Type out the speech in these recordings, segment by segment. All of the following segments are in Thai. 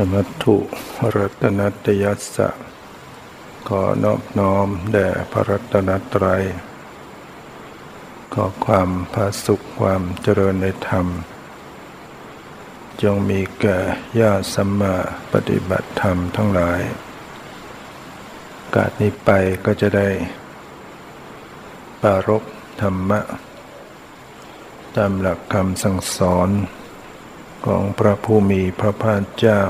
นมัตถุรัตนัตยัสสะ ขอนอบน้อมแด่พระรัตนตรัย ขอความพาสุขความเจริญในธรรม จงมีแก่ญาติสัมมาปฏิบัติธรรมทั้งหลาย กาดนี้ไปก็จะได้ ปารบธรรมะ ตามหลักคำสั่งสอน ของพระผู้มีพระภาคเจ้า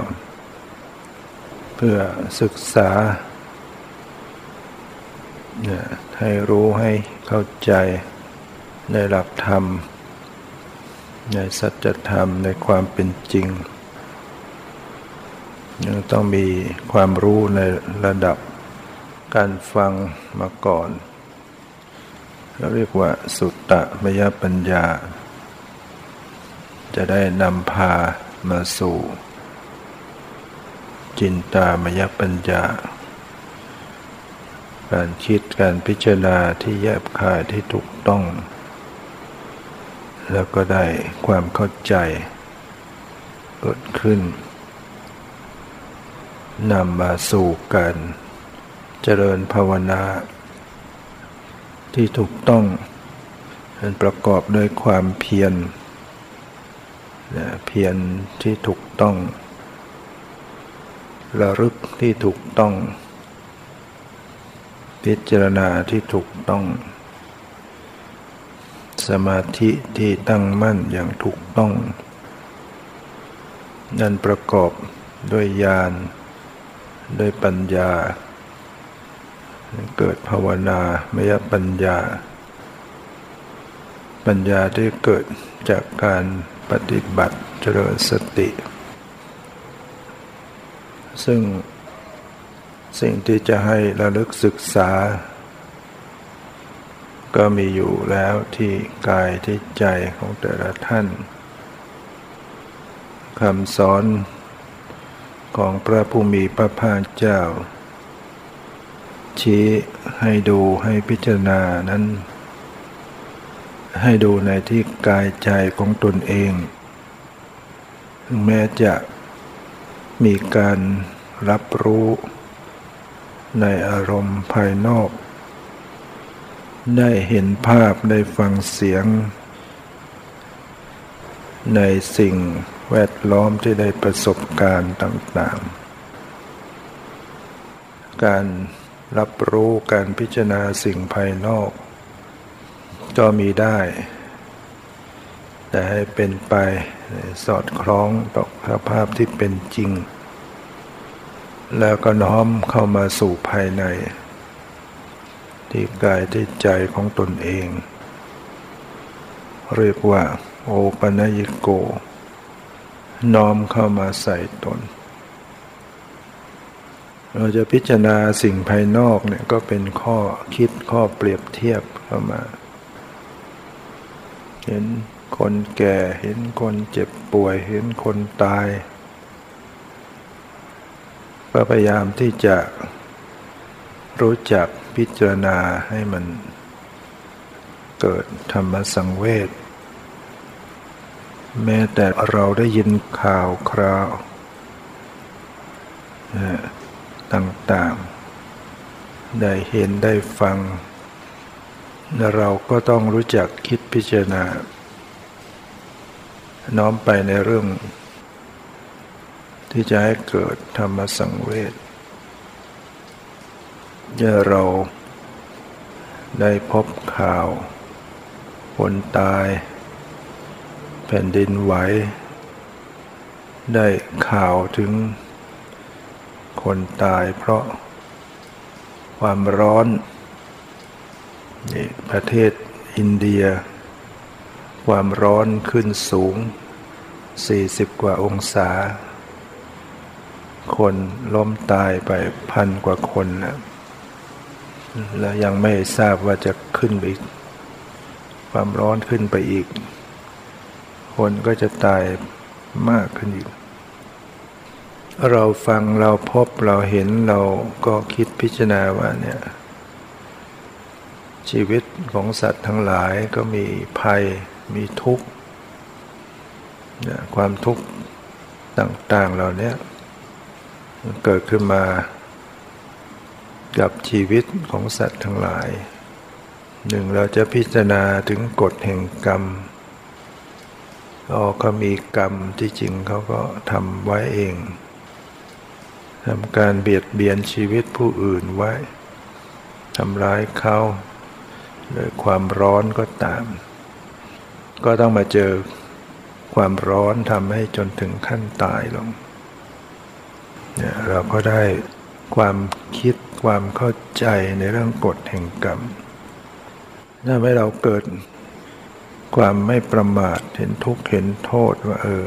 เพื่อศึกษา ให้รู้ให้เข้าใจในหลักธรรม ในสัจธรรมในความเป็นจริงยังต้องมีความรู้ในระดับการฟังมาก่อนเรียกว่าสุตตะมยปัญญา จะได้นำพามาสู่ จินตามยปัญญา การคิดการพิจารณาที่แยบคายที่ถูกต้อง แล้วก็ได้ความเข้าใจ เกิดขึ้นนำมาสู่การเจริญภาวนา ที่ถูกต้องเป็นประกอบด้วยความเพียร เพียรที่ถูกต้อง ระลึกที่ถูกต้อง พิจารณาที่ถูกต้อง สมาธิที่ตั้งมั่นอย่างถูกต้อง นั่นประกอบด้วยญาณด้วยปัญญา เกิดภาวนามยปัญญา ปัญญาที่เกิดจากการ ปฏิบัติเจริญสติ ซึ่งสิ่งที่จะให้ระลึกศึกษา ก็มีอยู่แล้วที่กายที่ใจของแต่ละท่านคำสอนของพระผู้มีพระภาคเจ้า ชี้ให้ดูให้พิจารณานั้น ให้ดูในที่กายใจของตนเองแม้จะมีการรับรู้ในอารมณ์ภายนอก ได้เห็นภาพได้ฟังเสียง ในสิ่งแวดล้อมที่ได้ประสบการณ์ต่างๆ การรับรู้การพิจารณาสิ่งภายนอก ก็มีได้ แต่ให้เป็นไปสอดคล้องต่อสภาพที่เป็นจริง แล้วก็น้อมเข้ามาสู่ภายใน ที่กายที่ใจของตนเอง เรียกว่า โอปัญญิโก น้อมเข้ามาใส่ตนเราจะพิจารณาสิ่งภายนอกเนี่ยก็เป็นข้อคิดข้อเปรียบเทียบเข้ามา เห็นคนแก่เห็นคนเจ็บป่วย เห็นคนตายก็พยายามที่จะรู้จักพิจารณาให้มันเกิดธรรมสังเวชแม้แต่เราได้ยินข่าวคราวต่างๆ ได้เห็นได้ฟัง เราก็ต้องรู้จักคิดพิจารณา น้อมไปในเรื่อง ที่จะให้เกิดธรรมสังเวชเมื่อเราได้พบข่าว คนตาย แผ่นดินไหว ได้ข่าวถึง คนตายเพราะความร้อน นี่ประเทศอินเดีย ความร้อนขึ้นสูง 40 กว่าองศา คนล้มตายไปพันกว่าคนนะแล้วยังไม่ทราบว่าจะขึ้นไปความร้อนขึ้นไปอีก คนก็จะตายมากขึ้นอีก เราฟังเราพบเราเห็นเราก็คิดพิจารณาว่าเนี่ย ชีวิตของสัตว์ทั้งหลายก็มีภัยมีทุกข์ความทุกข์ต่างๆเหล่านี้เกิดขึ้นมา กับชีวิตของสัตว์ทั้งหลาย หนึ่งเราจะพิจารณาถึงกฎแห่งกรรมอ๋อเขามีกรรมที่จริงเขาก็ทำไว้เองทำการเบียดเบียนชีวิตผู้อื่นไว้ทำร้ายเขา ด้วยความร้อนก็ตาม ก็ต้องมาเจอความร้อนทำให้จนถึงขั้นตายลงเนี่ยเราก็ได้ความคิดความเข้าใจในเรื่องกฎแห่งกรรมถ้าให้เราเกิดความไม่ประมาทเห็นทุกข์เห็นโทษว่าเออ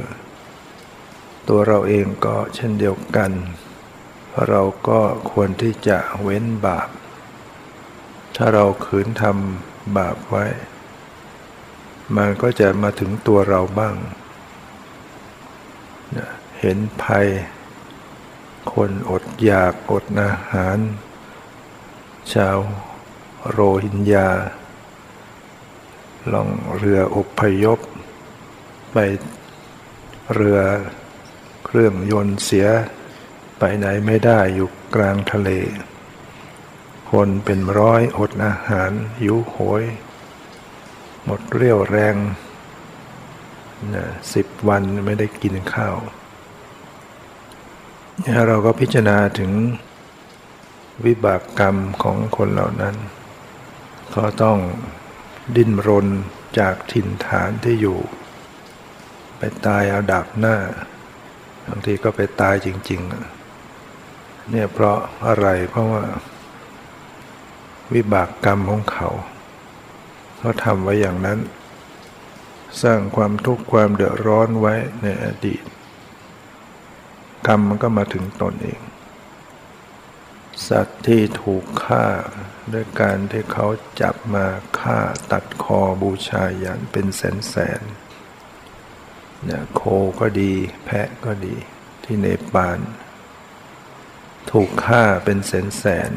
ตัวเราเองก็เช่นเดียวกัน เราก็ควรที่จะเว้นบาป ถ้าเราขืนทำบาปไว้ มันก็จะมาถึงตัวเราบ้าง เห็นภัย คนอดอยากอดอาหาร ชาวโรฮิงญาล่องเรืออพยพ ไปเรือเครื่องยนต์เสียไปไหนไม่ได้อยู่กลางทะเล คนเป็นร้อยอดอาหารหิวโหย หมดเรี่ยวแรงสิบวันไม่ได้กินข้าวเราก็พิจารณาถึงวิบากกรรมของคนเหล่านั้นก็ต้องดิ้นรนจากถิ่นฐานที่อยู่ ไปตายเอาดับหน้าบางทีก็ไปตายจริง ๆ เนี่ยเพราะอะไรเพราะว่า วิบากกรรมของเขา เขาทำไว้อย่างนั้น สร้างความทุกข์ความเดือดร้อนไว้ในอดีต กรรมมันก็มาถึงตนเอง สัตว์ที่ถูกฆ่าด้วยการที่เขาจับมาฆ่าตัดคอบูชายันเป็นแสนแสนเนี่ยโคก็ดี แพะก็ดีที่เนปาลถูกฆ่าเป็นแสนแสน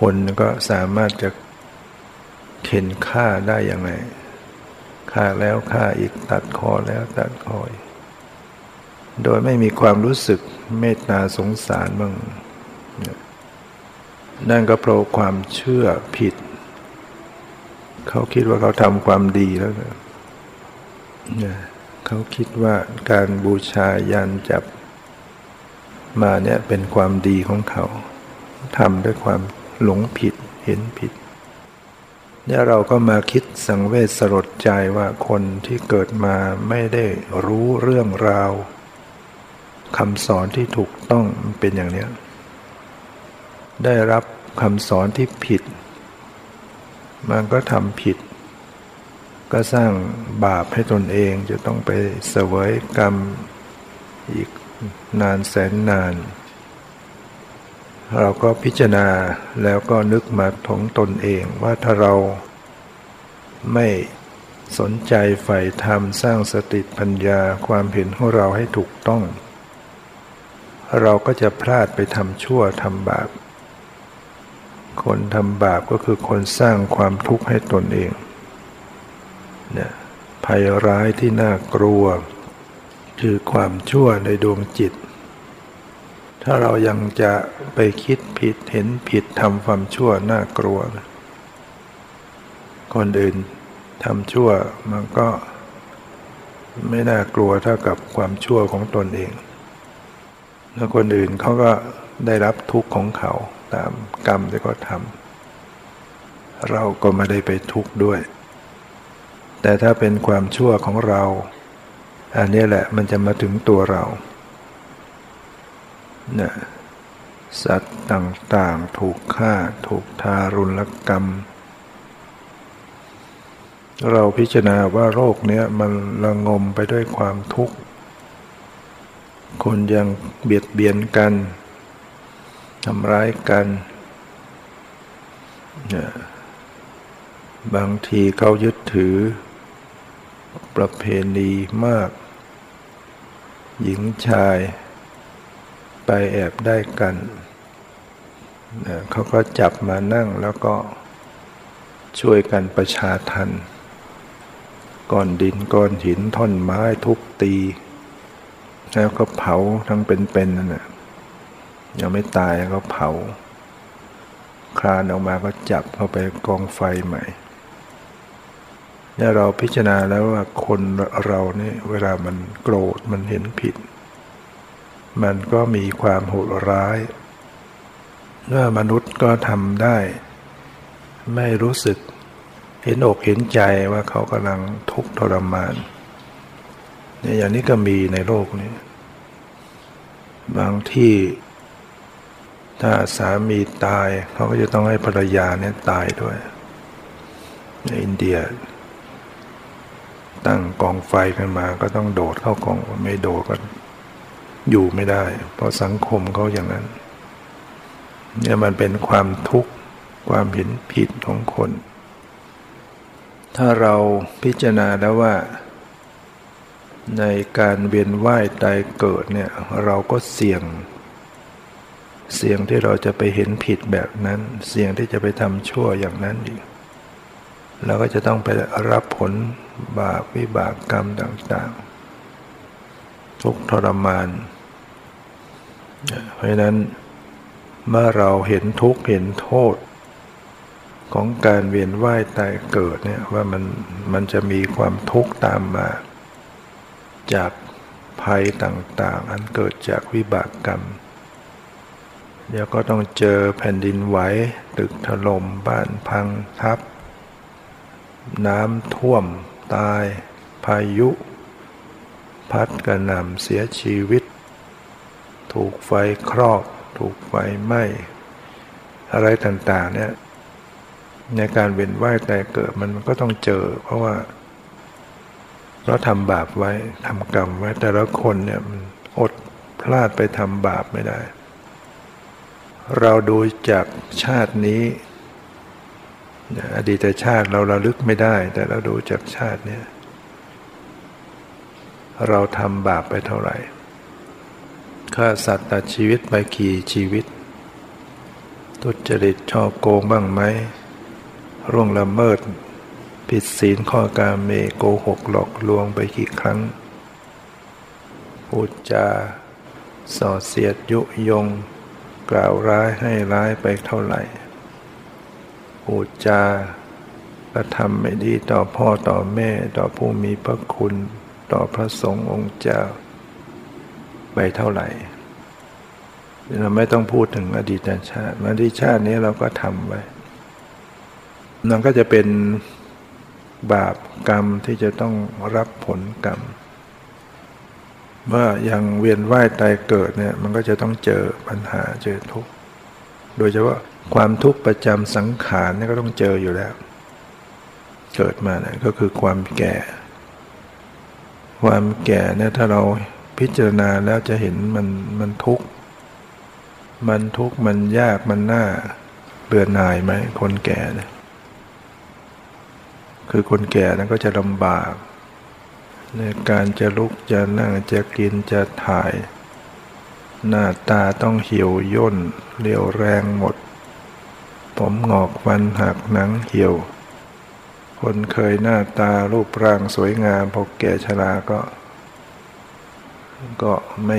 คนก็สามารถจะเข็นฆ่าได้ยังไงฆ่าแล้วฆ่าอีกตัดคอแล้วตัดคอยโดยไม่มีความรู้สึกเมตตาสงสารบ้างนั่นก็เพราะความเชื่อผิด เขาคิดว่าเขาทำความดีแล้วนะเขาคิดว่าการบูชายันจับมาเนี่ยเป็นความดีของเขาทำด้วยความ หลงผิดเห็นผิดเนี่ยเราก็มาคิดสังเวชสลดใจว่าคนที่เกิดมาไม่ได้รู้เรื่องราวคำสอนที่ถูกต้องเป็นอย่างนี้ได้รับคำสอนที่ผิด มันก็ทำผิด ก็สร้างบาปให้ตนเองจะต้องไปเสวยกรรมอีกนานแสนนาน เราก็พิจารณาแล้วก็นึกมาถงตนเองว่าถ้าเราไม่สนใจใฝ่ธรรมสร้างสติปัญญาความเห็นของเราให้ถูกต้อง เราก็จะพลาดไปทำชั่วทำบาป คนทำบาปก็คือคนสร้างความทุกข์ให้ตนเองเนี่ยภัยร้ายที่น่ากลัว คือความชั่วในดวงจิต ถ้าเรายังจะไปคิดผิดเห็นผิดทำความชั่วน่ากลัว คนอื่นทำชั่วมันก็ไม่น่ากลัวเท่ากับความชั่วของตนเอง แล้วคนอื่นเขาก็ได้รับทุกข์ของเขาตามกรรมที่เขาทำเราก็ไม่ได้ไปทุกข์ด้วย แต่ถ้าเป็นความชั่วของเรา อันนี้แหละมันจะมาถึงตัวเรา นี่ยสัตว์ต่างๆถูกฆ่าถูกทารุณกรรม เราพิจารณาว่าโรคเนี้ยมันระงมไปด้วยความทุกข์ คนยังเบียดเบียนกันทำร้ายกัน บางทีเขายึดถือ ประเพณีมาก หญิงชาย ไปแอบได้กัน เขาก็จับมานั่งแล้วก็ช่วยกันประชาทันก้อนดินก้อนหินท่อนไม้ทุบตี แล้วก็เผาทั้งเป็นๆนั่นแหละยังไม่ตายก็เผา คลานออกมาก็จับเข้าไปกองไฟใหม่เนี่ยเราพิจารณาแล้วว่าคนเราเนี่ยเวลามันโกรธมันเห็นผิด มันก็มีความโหดร้ายเมื่อมนุษย์ก็ทำได้ ไม่รู้สึกเห็นอกเห็นใจว่าเขากำลังทุกข์ทรมานเนี่ยอย่างนี้ก็มีในโลกนี้ บางที่ ถ้าสามีตาย เขาก็จะต้องให้ภรรยาเนี่ยตายด้วย ในอินเดีย ตั้งกองไฟกันมาก็ต้องโดดเข้ากองไม่โดดก็ อยู่ไม่ได้ เพราะสังคมเขาอย่างนั้นเนี่ยมันเป็นความทุกข์ความเห็นผิดของคน ถ้าเราพิจารณาแล้วว่า ในการเวียนว่ายตายเกิดเนี่ยเราก็เสี่ยง เสี่ยงที่เราจะไปเห็นผิดแบบนั้น เสี่ยงที่จะไปทำชั่วอย่างนั้นอีกเราก็จะต้องไปรับผลบาปวิบากกรรมต่าง ๆ ทุกทรมาน เพราะนั้นเมื่อเราเห็นทุกข์เห็นโทษ ของการเวียนว่ายตายเกิดเนี่ยว่ามันมันจะมีความทุกข์ตามมา จากภัยต่างๆ อันเกิดจากวิบากกรรมเดี๋ยวก็ต้องเจอแผ่นดินไหวตึกถล่มบ้านพังทับ น้ำท่วมตาย พายุ พัดกระหน่ำเสียชีวิต ถูกไฟครอบ ถูกไฟไหม้อะไรต่างๆเนี่ยในการเวียนว่ายแต่เกิดมันก็ต้องเจอ เพราะว่า เราทำบาปไว้ทำกรรมไว้แต่ละคนเนี่ยมันอดพลาดไปทำบาปไม่ได้ เราดูจากชาตินี้ อดีตชาติเราระลึกไม่ได้ แต่เราดูจากชาตินี้เราทำบาปไปเท่าไหร่ ฆ่าสัตว์ตัดชีวิตไปกี่ชีวิต ทุจริตช่อโกงบ้างไหมร่วงละเมิด ผิดศีลข้อการเมโกหกหลอกลวงไปกี่ครั้ง พูดจาส่อเสียดยุยง กล่าวร้ายให้ร้ายไปเท่าไหร่ พูดจากระทำไม่ดีต่อพ่อต่อแม่ต่อผู้มีพระคุณ ต่อพระสงฆ์องค์เจ้า ไปเท่าไหร่ เราไม่ต้องพูดถึงอดีตชาติอดีตชาตินี้เราก็ทำไว้นั่นก็จะเป็นบาปกรรมที่จะต้องรับผลกรรม เมื่อยังเวียนว่ายตายเกิดเนี่ยมันก็จะต้องเจอปัญหาเจอทุกข์ โดยเฉพาะความทุกข์ประจำสังขารเนี่ยก็ต้องเจออยู่แล้ว เกิดมาเนี่ยก็คือความแก่ ความแก่เนี่ยถ้าเรา พิจารณาแล้วจะเห็นมันมันทุกข์ มันทุกข์มันยากมันน่าเบื่อหน่ายไหมคนแก่เนี่ยคือคนแก่นั้นก็จะลำบาก ในการจะลุกจะนั่งจะกินจะถ่าย หน้าตาต้องเหี่ยวย่นเรียวแรงหมด ผมงอกฟันหักหนังเหี่ยว คนเคยหน้าตารูปร่างสวยงามพอแก่ชราก็ ก็ไม่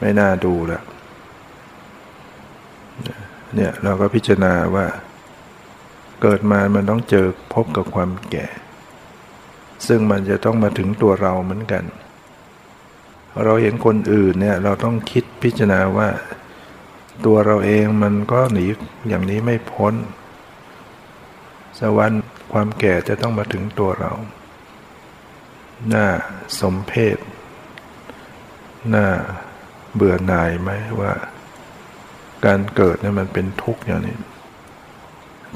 ไม่น่าดูแล้วเนี่ยเราก็พิจารณาว่า เกิดมามันต้องเจอพบกับความแก่ ซึ่งมันจะต้องมาถึงตัวเราเหมือนกัน เราเห็นคนอื่นเนี่ยเราต้องคิดพิจารณาว่า ตัวเราเองมันก็หนีอย่างนี้ไม่พ้น สวรรค์ความแก่จะต้องมาถึงตัวเรา หน้าสมเพศ น้าเบื่อหน่ายไหมว่า การเกิดเนี่ยมันเป็นทุกข์อย่างนี้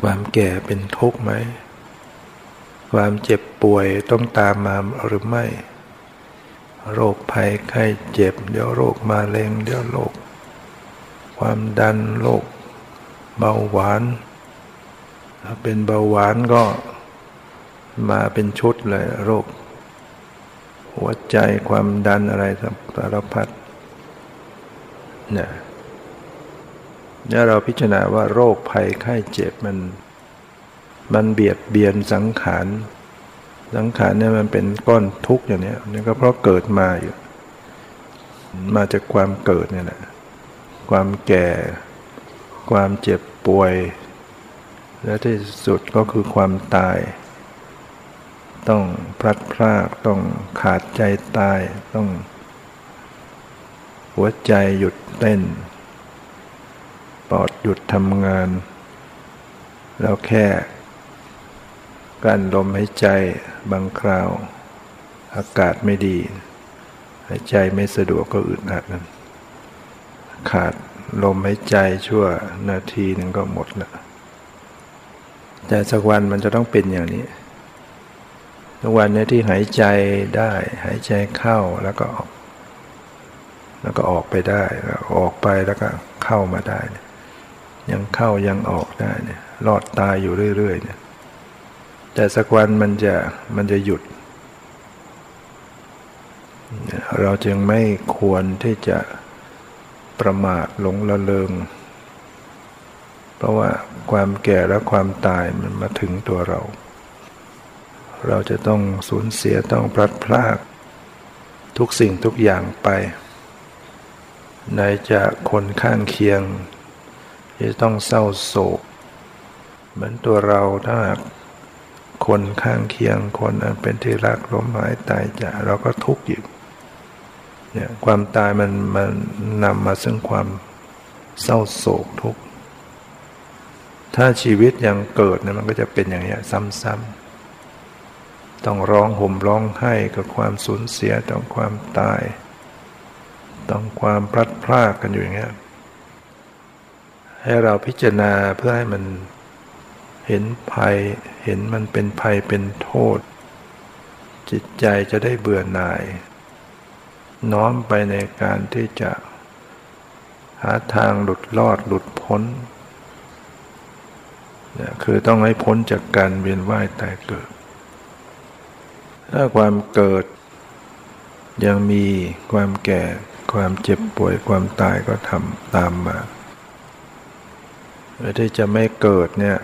ความแก่เป็นทุกข์ไหม ความเจ็บป่วยต้องตามมาหรือไม่ โรคภัยไข้เจ็บ เดี๋ยวโรคมาเร็งเดี๋ยวโรคความดันโรคเบาหวาน ถ้าเป็นเบาหวานก็มาเป็นชุดเลยโรค หัวใจความดันอะไรสารพัดเนี่ยเนี่ยเราพิจารณาว่าโรคภัยไข้เจ็บมัน มันเบียดเบียนสังขารสังขารเนี่ยมันเป็นก้อนทุกข์อย่างนี้นี่ก็เพราะเกิดมาอยู่ มาจากความเกิดเนี่ยแหละความแก่ ความเจ็บป่วย และที่สุดก็คือความตาย ต้องพลัดพรากต้องขาดใจตายต้อง หัวใจหยุดเต้น ปอดหยุดทำงาน แล้วแค่การลมหายใจบางคราว อากาศไม่ดี หายใจไม่สะดวกก็อึดอัดนั้นขาดลมหายใจชั่วนาทีหนึ่งก็หมดละแต่สักวันมันจะต้องเป็นอย่างนี้ ทุกวันนี้ที่หายใจได้ หายใจเข้าแล้วก็ออก แล้วก็ออกไปได้แล้วออกไปแล้วก็เข้ามาได้ ยังเข้ายังออกได้เนี่ยรอดตายอยู่เรื่อยๆเนี่ยแต่สักวันมันจะมันจะหยุด เราจึงไม่ควรที่จะประมาทหลงละเลงเพราะว่าความแก่และความตายมันมาถึงตัวเรา เราจะต้องสูญเสียต้องพลัดพราก ทุกสิ่งทุกอย่างไปในจะคนข้างเคียงที่ต้องเศร้าโศก เหมือนตัวเราถ้าคนข้างเคียงคนอันเป็นที่รักล้มหายตายจากเราก็ทุกข์อยู่เนี่ยความตายมันมันนำมาซึ่งความเศร้าโศกทุกข์ถ้าชีวิตยังเกิดเนี่ยมันก็จะเป็นอย่างนี้ซ้ำๆ ต้องร้องห่มร้องไห้กับความสูญเสียต้องความตาย ต้องความพลัดพรากกันอยู่อย่างเงี้ยให้เราพิจารณาเพื่อให้มันเห็นภัย เห็นมันเป็นภัยเป็นโทษ จิตใจจะได้เบื่อหน่าย น้อมไปในการที่จะ หาทางหลุดรอดหลุดพ้นเนี่ยคือต้องให้พ้นจากการเวียนว่ายตายเกิด ถ้าความเกิด ยังมีความแก่ ความเจ็บป่วยความตายก็ทำตามมาที่จะไม่เกิดเนี่ย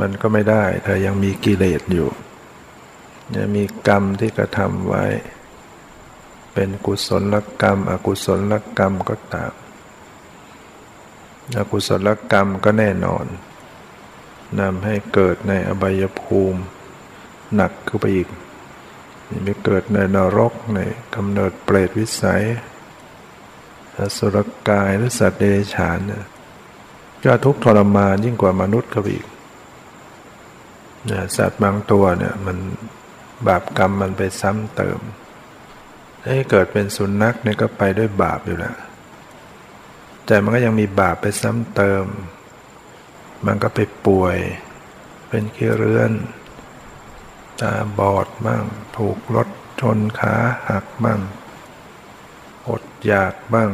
มันก็ไม่ได้ ถ้ายังมีกิเลสอยู่ยังมีกรรมที่กระทำไว้ เป็นกุศลกรรม อกุศลกรรมก็ตามอกุศลกรรมก็แน่นอนนำให้เกิดในอบายภูมิ หนักขึ้นไปอีกไปเกิดในนรกในกำเนิดเปรตวิสัยอสุรกายหรือสัตว์เดรัจฉานเนี่ยก็ทุกทรมานยิ่งกว่ามนุษย์ก็อีกเนี่ยสัตว์บางตัวเนี่ยมันบาปกรรมมันไปซ้ำเติมให้เกิดเป็นสุนัขเนี่ยก็ไปด้วยบาปอยู่แล้วแต่มันก็ยังมีบาปไปซ้ำเติม มันก็ไปป่วย เป็นขี้เรือน ตาบอดบ้าง ถูกรถชนขาหักบ้างอดอยากบ้าง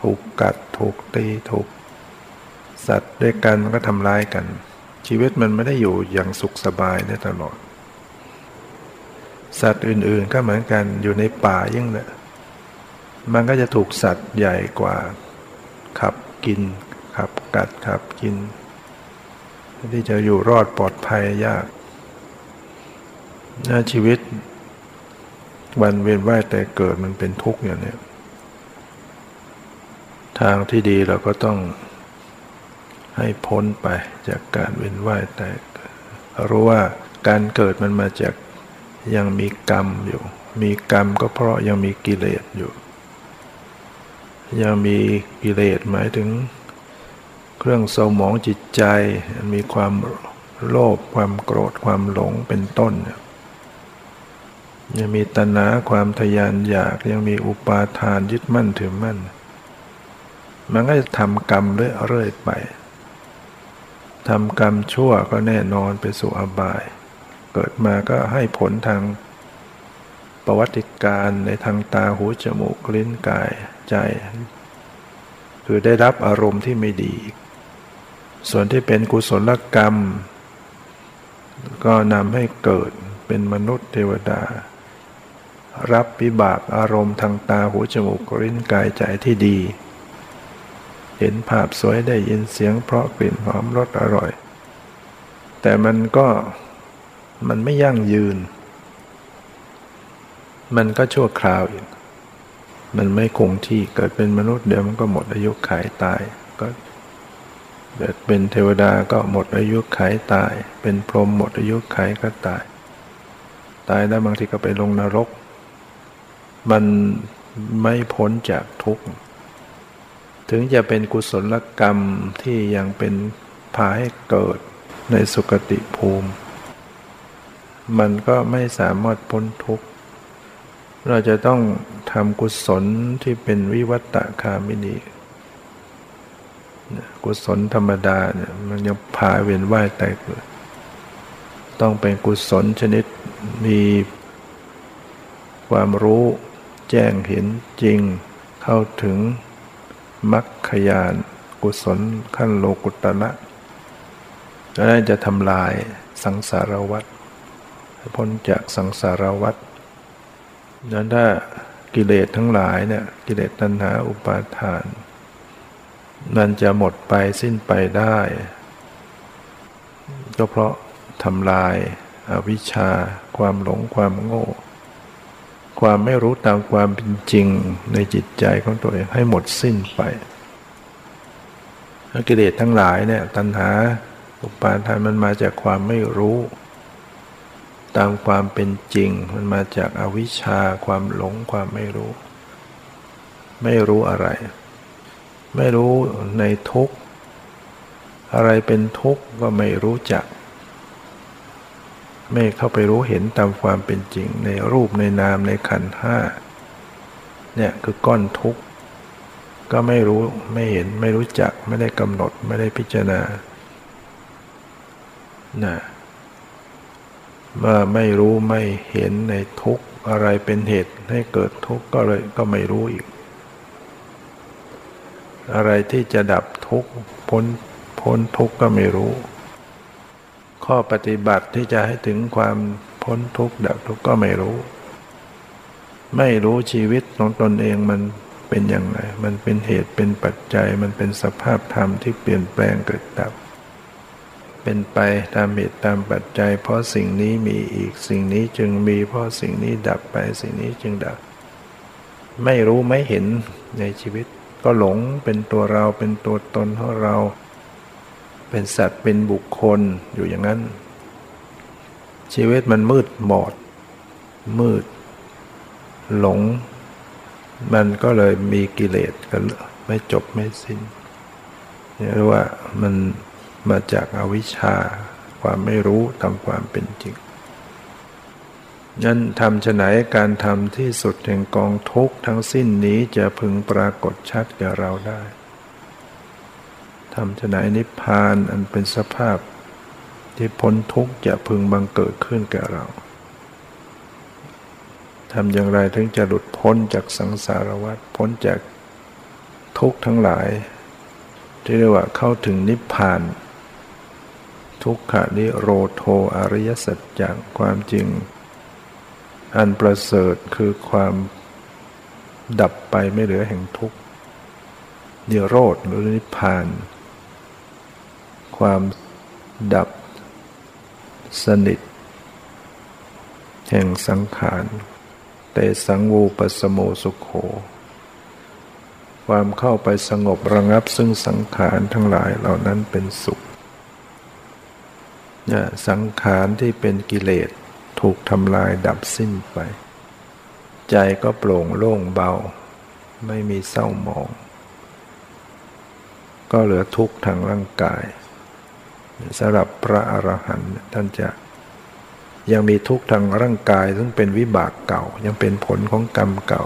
ถูกกัดถูกตีถูก สัตว์ด้วยกันมันก็ทำร้ายกัน ชีวิตมันไม่ได้อยู่อย่างสุขสบายได้ตลอด สัตว์อื่นๆก็เหมือนกันอยู่ในป่ายิ่งเลยมันก็จะถูกสัตว์ใหญ่กว่า ขับกิน ขับกัดขับกินที่จะอยู่รอดปลอดภัยยาก นชีวิต วันเวียนว่ายแต่เกิดมันเป็นทุกข์อย่างนี้ทางที่ดีเราก็ต้องให้พ้นไปจากการเวียนว่ายแต่รู้ว่าการเกิดมันมาจากยังมีกรรมอยู่ มีกรรมก็เพราะยังมีกิเลสอยู่ ยังมีกิเลสหมายถึง เครื่องเศร้าหมองจิตใจ มีความโลภความโกรธความหลงเป็นต้นยั ยังมีตัณหาความทยานอยากยังมีอุปาทานยึดมั่นถือมั่น มันก็จะทำกรรมเรื่อยๆไปทำกรรมชั่วก็แน่นอนไปสู่อบาย เกิดมาก็ให้ผลทางประวัติการในทางตาหูจมูกลิ้นกายใจ คือได้รับอารมณ์ที่ไม่ดี ส่วนที่เป็นกุศลกรรม ก็นำให้เกิดเป็นมนุษย์เทวดา รับปิบากอารมณ์ทางตาหูจมูกลิ้นกายใจที่ดี เห็นภาพสวยได้ยินเสียงเพราะกลิ่นหอมรสอร่อย แต่มันก็มันไม่ยั่งยืน มันก็ชั่วคราวอีกมันไม่คงที่เกิดเป็นมนุษย์เดี๋ยวมันก็หมดอายุขัยตายก็เกิดเป็นเทวดาก็หมดอายุขัยตาย เป็นพรหมหมดอายุขัยก็ตาย ตายแล้วบางทีก็ไปลงนรก มันไม่พ้นจากทุกข์ ถึงจะเป็นกุศลกรรมที่ยังเป็นพาให้เกิดในสุคติภูมิ มันก็ไม่สามารถพ้นทุกข์ เราจะต้องทำกุศลที่เป็นวิวัตคามินีกุศลธรรมดาเนี่ยมันยังพาเวียนว่ายตายเกิด ต้องเป็นกุศลชนิดมีความรู้ แจ้งเห็นจริง เข้าถึงมรรคยานกุศลขั้นโลกุตระแล้จะทำลายสังสารวัฏพ้นจากสังสารวัฏนั้นถ้ากิเลสทั้งหลายเนี่ยกิเลสตัณหาอุปาทานมันจะหมดไปสิ้นไปได้ ก็เพราะทำลายอาวิชชาความหลงความโง่ ความไม่รู้ตามความเป็นจริงในจิตใจของตัวเองให้หมดสิ้นไปกิเลสทั้งหลายเนี่ยตัณหาอุปาทานมันมาจากความไม่รู้ ตามความเป็นจริง มันมาจากอาวิชชาความหลงความไม่รู้ ไม่รู้อะไร ไม่รู้ในทุกอะไรเป็นทุกข์ก็ไม่รู้จัก ไม่เข้าไปรู้เห็นตามความเป็นจริง ในรูปในนามในขันห้าเนี่ยคือก้อนทุกข์ ก็ไม่รู้ไม่เห็นไม่รู้จักไม่ได้กำหนดไม่ได้พิจารณานะเมื่อไม่รู้ไม่เห็นในทุกข์อะไรเป็นเหตุให้เกิดทุกข์ก็เลยก็ไม่รู้อีก อะไรที่จะดับทุกข์พ้นพ้นทุกข์ก็ไม่รู้ ข้อปฏิบัติที่จะให้ถึงความพ้นทุกข์ดับทุกข์ก็ไม่รู้ ไม่รู้ชีวิตของตนเองมันเป็นอย่างไร มันเป็นเหตุเป็นปัจจัย มันเป็นสภาพธรรมที่เปลี่ยนแปลงเกิดดับ เป็นไปตามเหตุตามปัจจัย เพราะสิ่งนี้มีอีกสิ่งนี้จึงมี เพราะสิ่งนี้ดับไปสิ่งนี้จึงดับ ไม่รู้ไม่เห็นในชีวิต ก็หลงเป็นตัวเราเป็นตัวตนของเรา เป็นสัตว์เป็นบุคคลอยู่อย่างนั้น ชีวิตมันมืดหมดมืด หลง มันก็เลยมีกิเลสกันไม่จบไม่สิน้นเรียกว่ามันมาจากอาวิชชา ความไม่รู้ตามความเป็นจริงนั้นทำฉไหนการทำที่สุดแห่งกองทุกทั้งสิ้นนี้จะพึงปรากฏชัดแก่เราได้ ทำฉไหนนิพพานอันเป็นสภาพที่พ้นทุกข์จะพึงบังเกิดขึ้นแก่เราทำอย่างไรถึงจะหลุดพ้นจากสังสารวัฏพ้นจากทุกข์ทั้งหลาย ที่เรียกว่าเข้าถึงนิพพาน ทุกขานิโรโทอริยสัจจังความจริง อันประเสริฐคือความดับไปไม่เหลือแห่งทุกข์เดียโรธหรือนิพพาน ความดับสนิท แห่งสังขารแต่สังวูปสโมสุขโข ความเข้าไปสงบระงับซึ่งสังขารทั้งหลายเหล่านั้นเป็นสุขสังขารที่เป็นกิเลสถูกทำลายดับสิ้นไป ใจก็โปร่งโล่งเบา ไม่มีเศร้าหมอง ก็เหลือทุกข์ทางร่างกาย สำหรับพระอรหันต์ท่านจะยังมีทุกข์ทางร่างกายซึ่งเป็นวิบากเก่า ยังเป็นผลของกรรมเก่า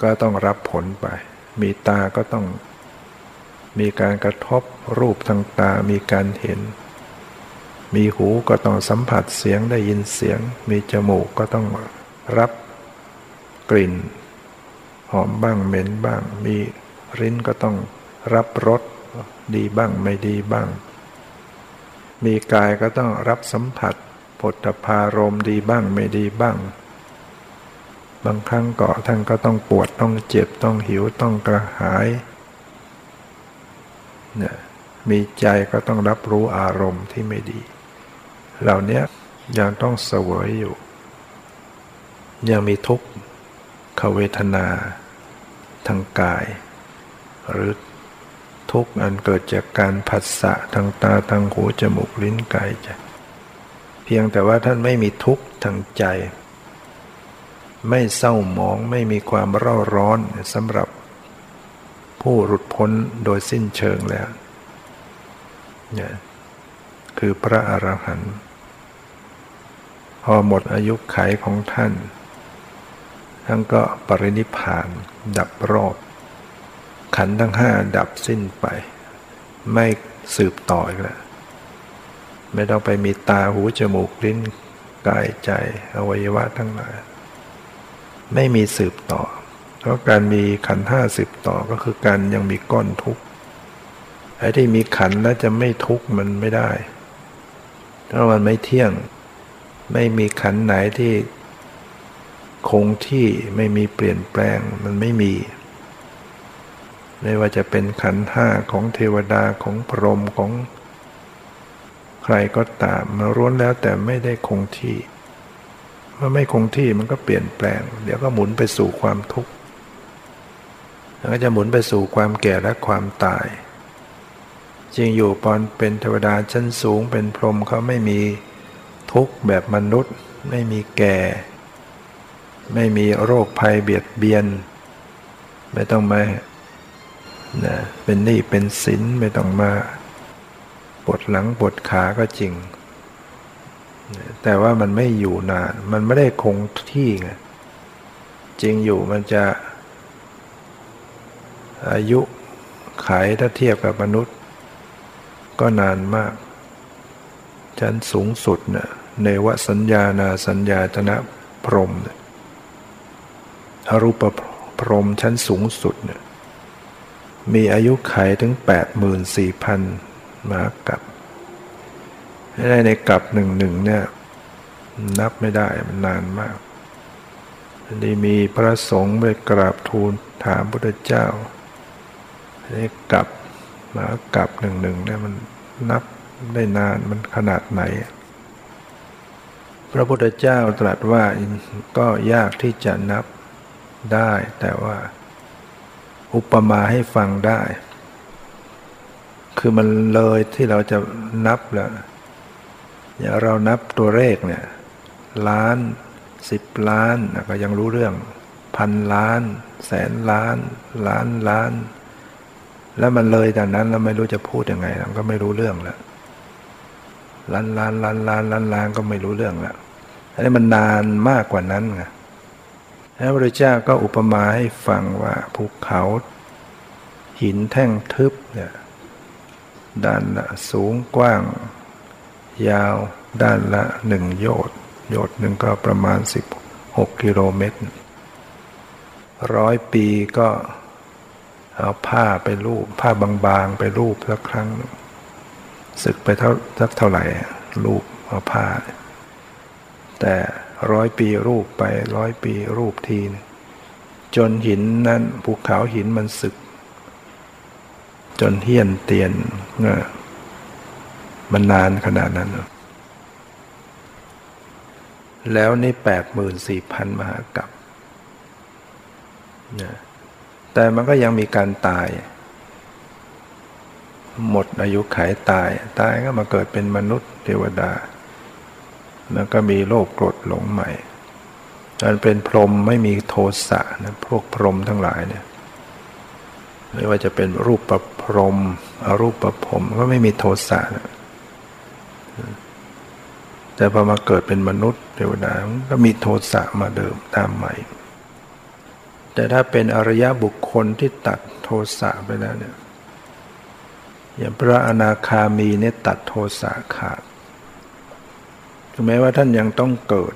ก็ต้องรับผลไป มีตาก็ต้องมีการกระทบรูปทางตา มีการเห็น มีหูก็ต้องสัมผัสเสียงได้ยินเสียง มีจมูกก็ต้องรับกลิ่น หอมบ้างเหม็นบ้าง มีริ้นก็ต้องรับรสดีบ้างไม่ดีบ้าง มีกายก็ต้องรับสัมผัสผลพารมดีบ้างไม่ดีบ้าง บางครั้งก็ท่านก็ต้องปวดต้องเจ็บต้องหิวต้องกระหายเนี่ยมีใจก็ต้องรับรู้อารมณ์ที่ไม่ดี เหล่านี้ยังต้องเสวยอยู่ ยังมีทุกขเวทนาทางกาย หรือ ทุกข์อันเกิดจากการผัสสะทางตาทางหูจมูกลิ้นกายใจเพียงแต่ว่าท่านไม่มีทุกข์ทางใจ ไม่เศร้าหมองไม่มีความเร่าร้อนสำหรับ ผู้หลุดพ้นโดยสิ้นเชิงแล้วเนี่ยคือพระอรหันต์พอหมดอายุไขของท่าน ท่านก็ปรินิพานดับรอบ ขันทั้งห้าดับสิ้นไป ไม่สืบต่ออีกแล้วไม่ต้องไปมีตาหูจมูกลิ้นกายใจอวัยวะทั้งหลาย ไม่มีสืบต่อ เพราะการมีขันห้าสืบต่อก็คือการยังมีก้อนทุกข์ไอ้ที่มีขันแล้วจะไม่ทุกข์มันไม่ได้เพราะมันไม่เที่ยง ไม่มีขันไหนที่คงที่ไม่มีเปลี่ยนแปลงมันไม่มี ไม่ว่าจะเป็นขันห้าของเทวดาของพรหมของใครก็ตามมาร้วนแล้วแต่ไม่ได้คงที่เมื่อไม่คงที่มันก็เปลี่ยนแปลง เดี๋ยวก็หมุนไปสู่ความทุกข์แล้วก็จะหมุนไปสู่ความแก่และความตายจริงอยู่ปอนเป็นเทวดาชั้นสูงเป็นพรหมเขาไม่มีทุกข์แบบมนุษย์ ไม่มีแก่ ไม่มีโรคภัยเบียดเบียน ไม่ต้องมา นะเป็นหนี้เป็นสินไม่ต้องมาปวดหลังปวดขาก็จริง แต่ว่ามันไม่อยู่นาน มันไม่ได้คงที่ไงจริงอยู่มันจะ อายุขายถ้าเทียบกับมนุษย์ ก็นานมาก ชั้นสูงสุดเนะเนวสัญญานาสัญญาธนะพรมอรูปพรมชั้นสูงสุดเนี่ย มีอายุไขถึง 84,000 มากับได้ในกับหนึ่งหนึ่งเนี่ยนับไม่ได้มันนานมากได้มีพระสงฆ์ไปกราบทูลถามพระเจ้าได้กลับมากับหนึ่งหนึ่งเนี่ยมันนับได้นานมันขนาดไหน พระพุทธเจ้าตรัสว่าก็ยากที่จะนับได้แต่ว่า อุปมาให้ฟังได้ คือมันเลยที่เราจะนับแล้วอย่างเรานับตัวเลขเนี่ย ล้านสิบล้านก็ยังรู้เรื่อง พันล้าน แสนล้าน ล้านล้าน แล้วมันเลยจากนั้นแล้วไม่รู้จะพูดยังไงเราก็ไม่รู้เรื่องแล้วล้านล้านล้านล้านล้านล้านก็ไม่รู้เรื่องแล้วอันนี้มันนานมากกว่านั้นไง พระพุทธเจ้าก็อุปมาให้ฟังว่าภูเขาหินแท่งทึบเนี่ยด้านละสูงกว้าง ยาวด้านละหนึ่งโยชน์โยชน์หนึ่งก็ประมาณสิบหกกิโลเมตรร้อยปีก็เอาผ้าไปรูป ผ้าบางๆ ไปรูปสักครั้งศึกไปเท่าสักเท่าไหร่รูปเอาผ้า แต่ ร้อยปีรูปไปร้อยปีรูปทีนจนหินนั้นภูเขาหินมันสึก จนเฮี้ยนเตียนเงี้ยมันนานขนาดนั้น แล้วนี่แปดหมื่นสี่พันมหากับเนี่ยแต่มันก็ยังมีการตาย หมดอายุขัยตาย ตายก็มาเกิดเป็นมนุษย์เทวดา แล้วก็มีโลกโกรธหลงใหม่มันเป็นพรหมไม่มีโทสะนะพวกพรหมทั้งหลายเนี่ยไม่ว่าจะเป็นรูปประพรมอรูปประพรมก็ไม่มีโทสะนะแต่พอมาเกิดเป็นมนุษย์เทวดาก็มีโทสะมาเดิมตามใหม่ แต่ถ้าเป็นอริยบุคคลที่ตัดโทสะไปแล้วเนี่ยอย่างพระอนาคามีเนี่ยตัดโทสะขาด แม้ว่าท่านยังต้องเกิด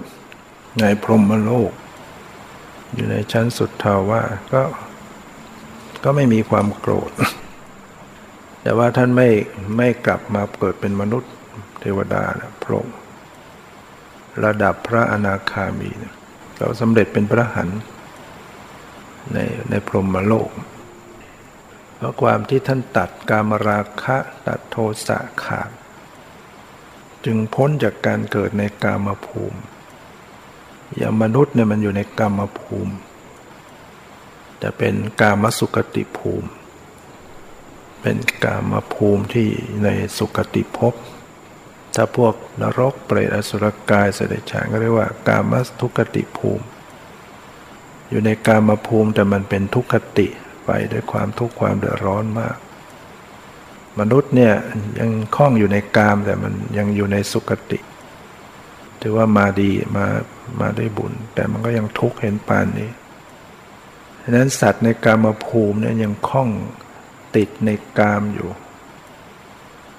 ในพรหมโลก อยู่ในชั้นสุดทาว่าก็ก็ไม่มีความโกรธ แต่ว่าท่านไม่ไม่กลับมาเกิดเป็นมนุษย์เทวดานะพรหมระดับพระอนาคามีเนี่ยเราสำเร็จเป็นพระหันในในพรหมโลก เพราะความที่ท่านตัดกามราคะ ตัดโทสะขาด จึงพ้นจากการเกิดในกามภูมิ อย่างมนุษย์เนี่ยมันอยู่ในกามภูมิ จะเป็นกามสุกติภูมิ เป็นกามภูมิที่ในสุกติภพถ้าพวกนรกเปรตอสุรกายเสด็จฉานก็เรียกว่ากามทุกติภูมิ อยู่ในกามภูมิแต่มันเป็นทุกขติไปด้วยความทุกข์ความเดือดร้อนมาก มนุษย์เนี่ยยังคล้องอยู่ในกามแต่มันยังอยู่ในสุกติถือว่ามาดีมามาด้วยบุญ แต่มันก็ยังทุกข์เห็นปานนี้ฉะนั้นสัตว์ในกามภูมิเนี่ยยังคล้องติดในกามอยู่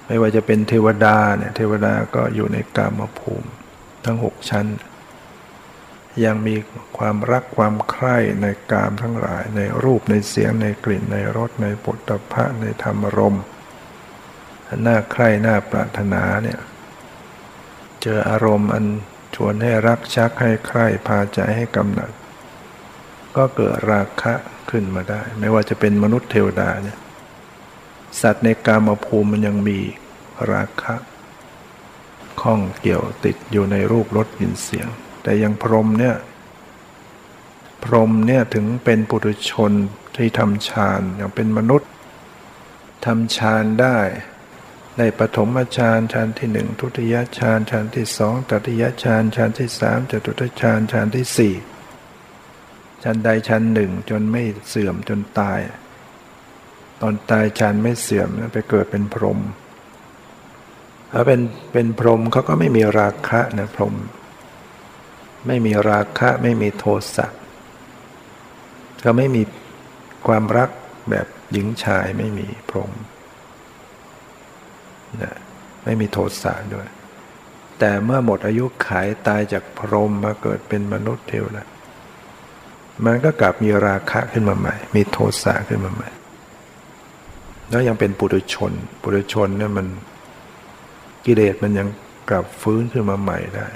ไม่ว่าจะเป็นเทวดาเนี่ยเทวดาก็อยู่ในกามภูมิ ทั้งหกชั้น ยังมีความรักความใคร่ในกามทั้งหลาย ในรูปในเสียงในกลิ่นในรสในปุถะในธรรมรม น่าใคร่น่าปรารถนาเนี่ยเจออารมณ์อันชวนให้รักชักให้ใคร่พาใจให้กำหนัด ก็เกิดราคะขึ้นมาได้ ไม่ว่าจะเป็นมนุษย์เทวดาเนี่ยสัตว์ในกามภูมิมันยังมีราคะข้องเกี่ยวติดอยู่ในรูปรสกลิ่นเสียง แต่ยังพรหมเนี่ยพรหมเนี่ยถึงเป็นปุถุชนที่ทำฌานอย่างเป็นมนุษย์ทำฌานได้ ในปฐมฌานฌานที่หนึ่งทุติยฌานฌานที่สองตติยฌานฌานที่สามจตุตฌานฌานที่สี่ฌานใดฌานหนึ่งจนไม่เสื่อมจนตาย ตอนตายฌานไม่เสื่อมไปเกิดเป็นพรหมถ้าเป็นเป็นพรหมเขาก็ไม่มีราคะนะพรหมไม่มีราคะไม่มีโทสะก็ไม่มีความรักแบบหญิงชายไม่มีพรหม นะไม่มีโทสะด้วย แต่เมื่อหมดอายุขายตายจากพรหมมาเกิดเป็นมนุษย์เทวดามันก็กลับมีราคะขึ้นมาใหม่ มีโทสะขึ้นมาใหม่ แล้วยังเป็นปุถุชน ปุถุชนเนี่ยมันกิเลสมันยังกลับฟื้นขึ้นมาใหม่ได้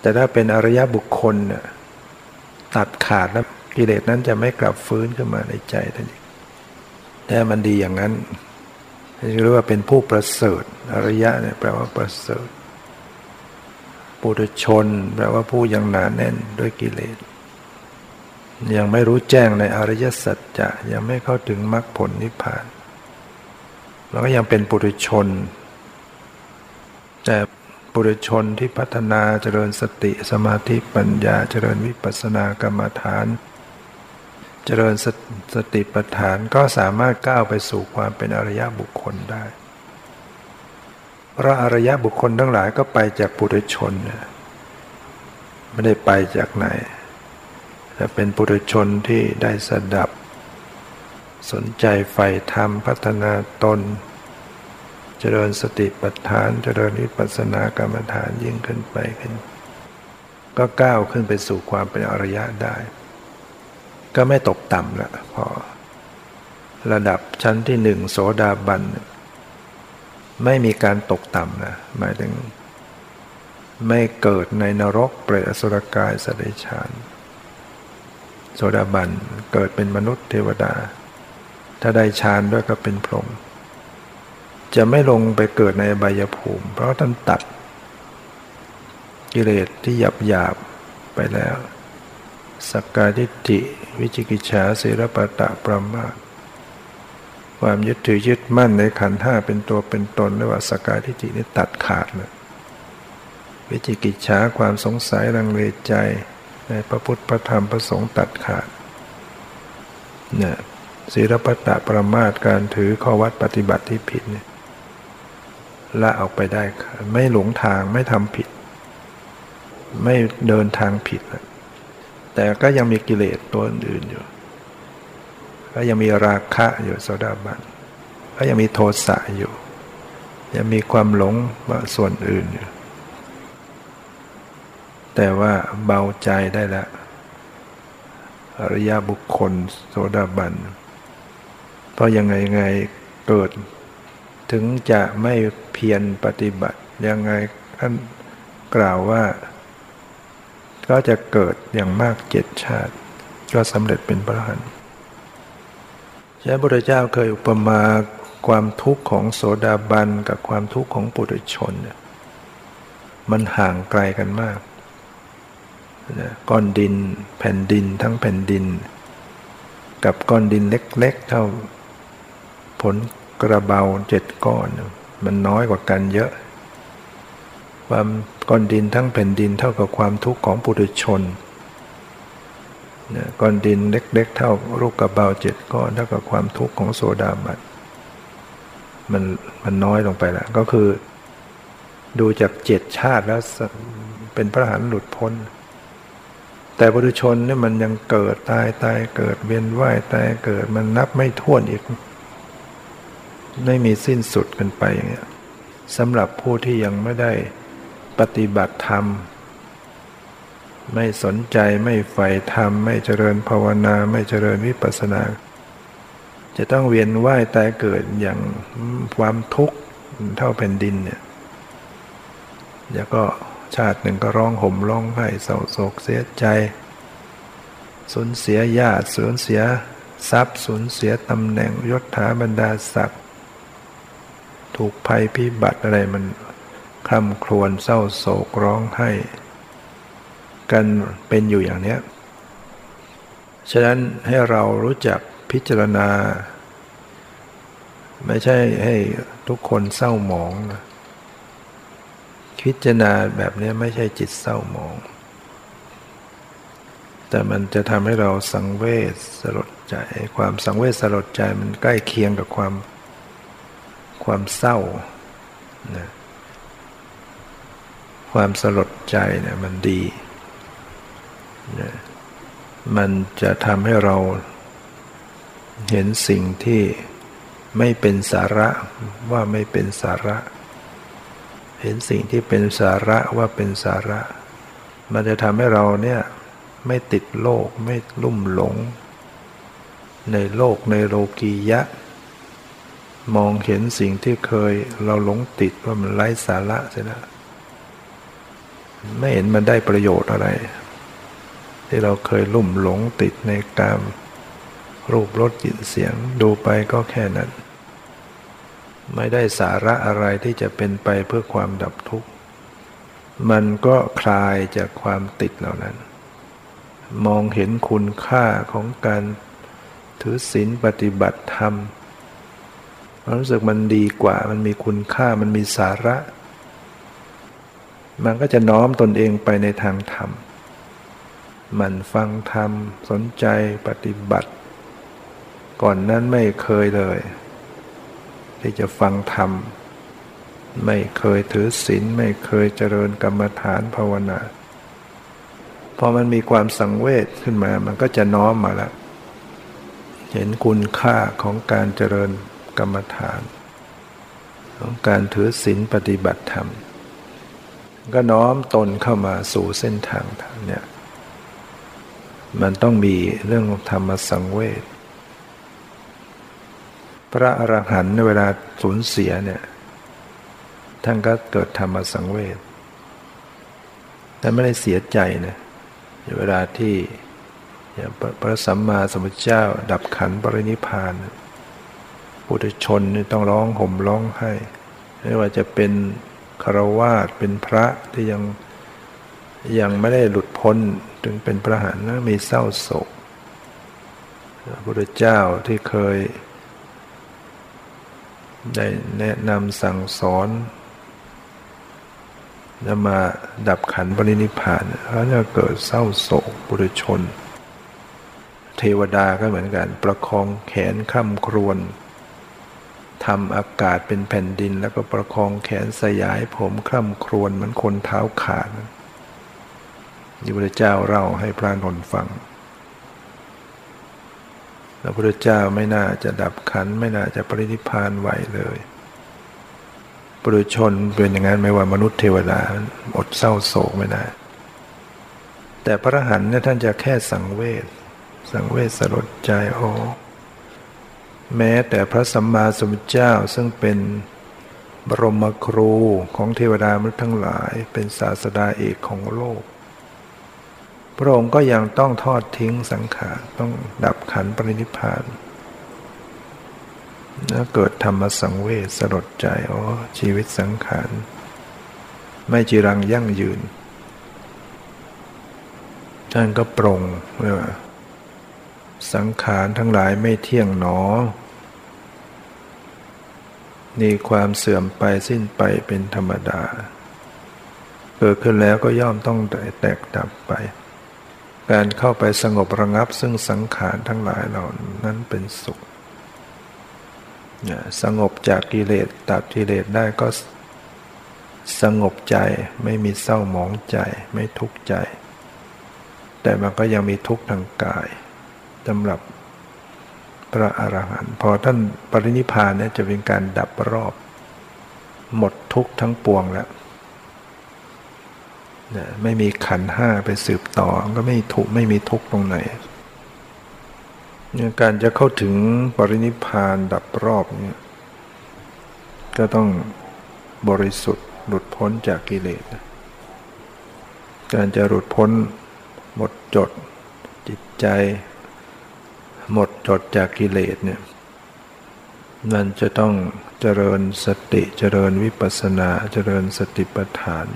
แต่ถ้าเป็นอริยบุคคลเนี่ยตัดขาดแล้วกิเลสนั้นจะไม่กลับฟื้นขึ้นมาในใจท่านอีกแต่มันดีอย่างนั้น เรียกว่าเป็นผู้ประเสริฐอริยะเนี่ยแปลว่าประเสริฐปุถุชนแปลว่าผู้ยังหนาแน่นด้วยกิเลส ยังไม่รู้แจ้งในอริยสัจจะยังไม่เข้าถึงมรรคผลนิพพานแล้วก็ยังเป็นปุถุชน แต่ปุถุชนที่พัฒนาเจริญสติสมาธิปัญญาเจริญวิปัสสนากรรมฐานเจริญสสติปัฏฐานก็สามารถก้าวไปสู่ความเป็นอริยบุคคลได้พระอริยบุคคลทั้งหลายก็ไปจากปุถุชนไม่ได้ไปจากไหนแต่เป็นปุถุชนที่ได้สดับ สนใจใฝ่ธรรมพัฒนาตน เจริญสติปัฏฐาน เจริญวิปัสสนากรรมฐานยิ่งขึ้นไปขึ้น ก็ก้าวขึ้นไปสู่ความเป็นอริยะได้ ก็ไม่ตกต่ำละพอระดับชั้นที่หนึ่งโสดาบัน ไม่มีการตกต่ำนะหมายถึง ไม่เกิดในนรกเปรตอสุรกายสัตว์ฌานโสดาบันเกิดเป็นมนุษย์เทวดา ถ้าได้ฌานด้วยก็เป็นพรหมจะไม่ลงไปเกิดในอบายภูมิ เพราะท่านตัด กิเลสที่หยาบหยาบไปแล้วสักกายทิฏฐิ วิจิกิจฉาเสรปตะปรมาความยึดถือยึดมั่นในขันธ์ห้าเป็นตัวเป็นตนเรียกว่าสกายทิฏฐินี่ตัดขาดเลยวิจิกิจฉาความสงสัยลังเลใจ ในพระพุทธพระธรรมพระสงฆ์ตัดขาดเนี่ยศีลปตะประมาทการถือข้อวัดปฏิบัติที่ผิดเนี่ยละออกไปได้ ไม่หลงทางไม่ทำผิด ไม่เดินทางผิดแล้ว แต่ก็ยังมีกิเลสตัวอื่นอยู่ ก็ยังมีราคะอยู่โสดาบัน ก็ยังมีโทสะอยู่ ยังมีความหลงว่าส่วนอื่นอยู่ แต่ว่าเบาใจได้แล้วอริยบุคคลโสดาบัน เพราะยังไงไงเกิด ถึงจะไม่เพียรปฏิบัติ ยังไงท่านกล่าวว่า ก็จะเกิดอย่างมากเจ็ดชาติ ก็สำเร็จเป็นพระอรหันต์ใช่พระเจ้าเคยอุปมาความทุกข์ของโสดาบันกับความทุกข์ของปุถุชนเนี่ยมันห่างไกลกันมากก้อนดินแผ่นดินทั้งแผ่นดิน กับก้อนดินเล็กๆเท่าผลกระเบาเจ็ดก้อน มันน้อยกว่ากันเยอะ ความก้อนดินทั้งแผ่นดินเท่ากับความทุกข์ของปุถุชนก้อนดินเล็ก ๆ เท่าลูกกระเบาเจ็ดก้อนเท่ากับความทุกข์ของโซดาบันมันมันน้อยลงไปแล้ว ก็คือ ดูจากเจ็ดชาติแล้วเป็นพระหันหลุดพ้น แต่บุรุชนเนี่ยมันยังเกิดตายตายเกิดเวียนว่ายตายเกิดมันนับไม่ถ้วนอีก ไม่มีสิ้นสุดกันไปอย่างเงี้ยสำหรับผู้ที่ยังไม่ได้ ปฏิบัติธรรม ไม่สนใจไม่ใฝ่ธรรม ไม่เจริญภาวนา ไม่เจริญวิปัสสนา จะต้องเวียนว่ายตายเกิดอย่างความทุกข์เท่าแผ่นดินเนี่ยแล้วก็ชาติหนึ่งก็ร้องห่มร้องไห้เศร้าโศกเสียใจ สูญเสียญาติสูญเสียทรัพย์สูญเสียตำแหน่งยศถาบรรดาศักดิ์ถูกภัยพิบัติอะไรมัน คร่ำครวญเศร้าโศกร้องไห้ กันเป็นอยู่อย่างเนี้ย ฉะนั้นให้เรารู้จักพิจารณา ไม่ใช่ให้ทุกคนเศร้าหมองนะพิจารณาแบบนี้ไม่ใช่จิตเศร้าหมอง แต่มันจะทำให้เราสังเวชสลดใจ ความสังเวชสลดใจมันใกล้เคียงกับความความเศร้านะ ความสลดใจเนี่ยมันดีนะมันจะทำให้เราเห็นสิ่งที่ไม่เป็นสาระว่าไม่เป็นสาระ เห็นสิ่งที่เป็นสาระว่าเป็นสาระ มันจะทำให้เราเนี่ยไม่ติดโลกไม่ลุ่มหลง ในโลกในโลกียะ มองเห็นสิ่งที่เคยเราหลงติดว่ามันไร้สาระใช่ไหม ไม่เห็นมันได้ประโยชน์อะไร ที่เราเคยลุ่มหลงติดในกามรูปรสกลิ่นเสียงดูไปก็แค่นั้น ไม่ได้สาระอะไรที่จะเป็นไปเพื่อความดับทุกข์ มันก็คลายจากความติดเหล่านั้น มองเห็นคุณค่าของการถือศีลปฏิบัติธรรมรู้สึกมันดีกว่ามันมีคุณค่ามันมีสาระ มันก็จะน้อมตนเองไปในทางธรรม มันฟังธรรม สนใจปฏิบัติ ก่อนนั้นไม่เคยเลย ที่จะฟังธรรม ไม่เคยถือศีลไม่เคยเจริญกรรมฐานภาวนา พอมันมีความสังเวชขึ้นมา มันก็จะน้อมมาแล้ว เห็นคุณค่าของการเจริญกรรมฐาน ของการถือศีลปฏิบัติธรรม ก็น้อมตนเข้ามาสู่เส้นทางทางเนี่ยมันต้องมีเรื่องธรรมสังเวชพระอรหันต์ในเวลาสูญเสียเนี่ยท่านก็เกิดธรรมสังเวชแต่ไม่ได้เสียใจนะเวลาที่พระสัมมาสัมพุทธเจ้า ดับขันปรินิพานปุถุชนต้องร้องห่มร้องไห้ไม่ว่าจะเป็น คารวาสเป็นพระที่ยังยังไม่ได้หลุดพ้นถึงเป็นพระหันนะมีเศร้าโศกพระพุทธเจ้าที่เคย ได้แนะนำสั่งสอนจะมาดับขันปรินิพานเขาจะเกิดเศร้าโศกบุรุชน เทวดาก็เหมือนกัน ประคองแขนข้ามครวน ทำอากาศเป็นแผ่นดินแล้วก็ประคองแขนสยายผมคร่ำครวนเหมือนคนเท้าขาดนี่พระเจ้าเล่าให้พระนนฟังพระพุทธเจ้าไม่น่าจะดับขันไม่น่าจะปรินิพานไหวเลยปุถุชนเป็นอย่างนั้นไม่ว่ามนุษย์เทวดาอดเศร้าโศกไม่ได้แต่พระหันเนี่ยท่านจะแค่สังเวชสังเวชสลดใจโอ้ แม้แต่พระสัมมาสัมพุทธเจ้าซึ่งเป็นบรมครูของเทวดามนุษย์ทั้งหลายเป็นศาสดาเอกของโลก พระองค์ก็ยังต้องทอดทิ้งสังขารต้องดับขันปรินิพานแล้วเกิดธรรมสังเวชสลดใจอ๋อชีวิตสังขารไม่จีรังยั่งยืน ท่านก็ปรงว่าสังขารทั้งหลายไม่เที่ยงหนอ มีความเสื่อมไปสิ้นไปเป็นธรรมดา เกิดขึ้นแล้วก็ย่อมต้องแตกดับไป การเข้าไปสงบระงับซึ่งสังขารทั้งหลายเหล่านั้นเป็นสุข สงบจากกิเลสตัดกิเลสได้ก็สงบใจไม่มีเศร้าหมองใจไม่ทุกข์ใจ แต่มันก็ยังมีทุกข์ทางกายสำหรับ พระอรหันต์พอท่านปรินิพานเนี่ยจะเป็นการดับรอบ หมดทุกทั้งปวงแล้วไม่มีขันห้าไปสืบต่อก็ไม่ถูกไม่มีทุกตรงไหนเนี่ยการจะเข้าถึงปรินิพานดับรอบเนี่ยก็ต้องบริสุทธิ์หลุดพ้นจากกิเลส การจะหลุดพ้นหมดจดจิตใจ หมดจดจากกิเลสเนี่ยมันจะต้องเจริญสติเจริญวิปัสนาเจริญสติปัฏฐาน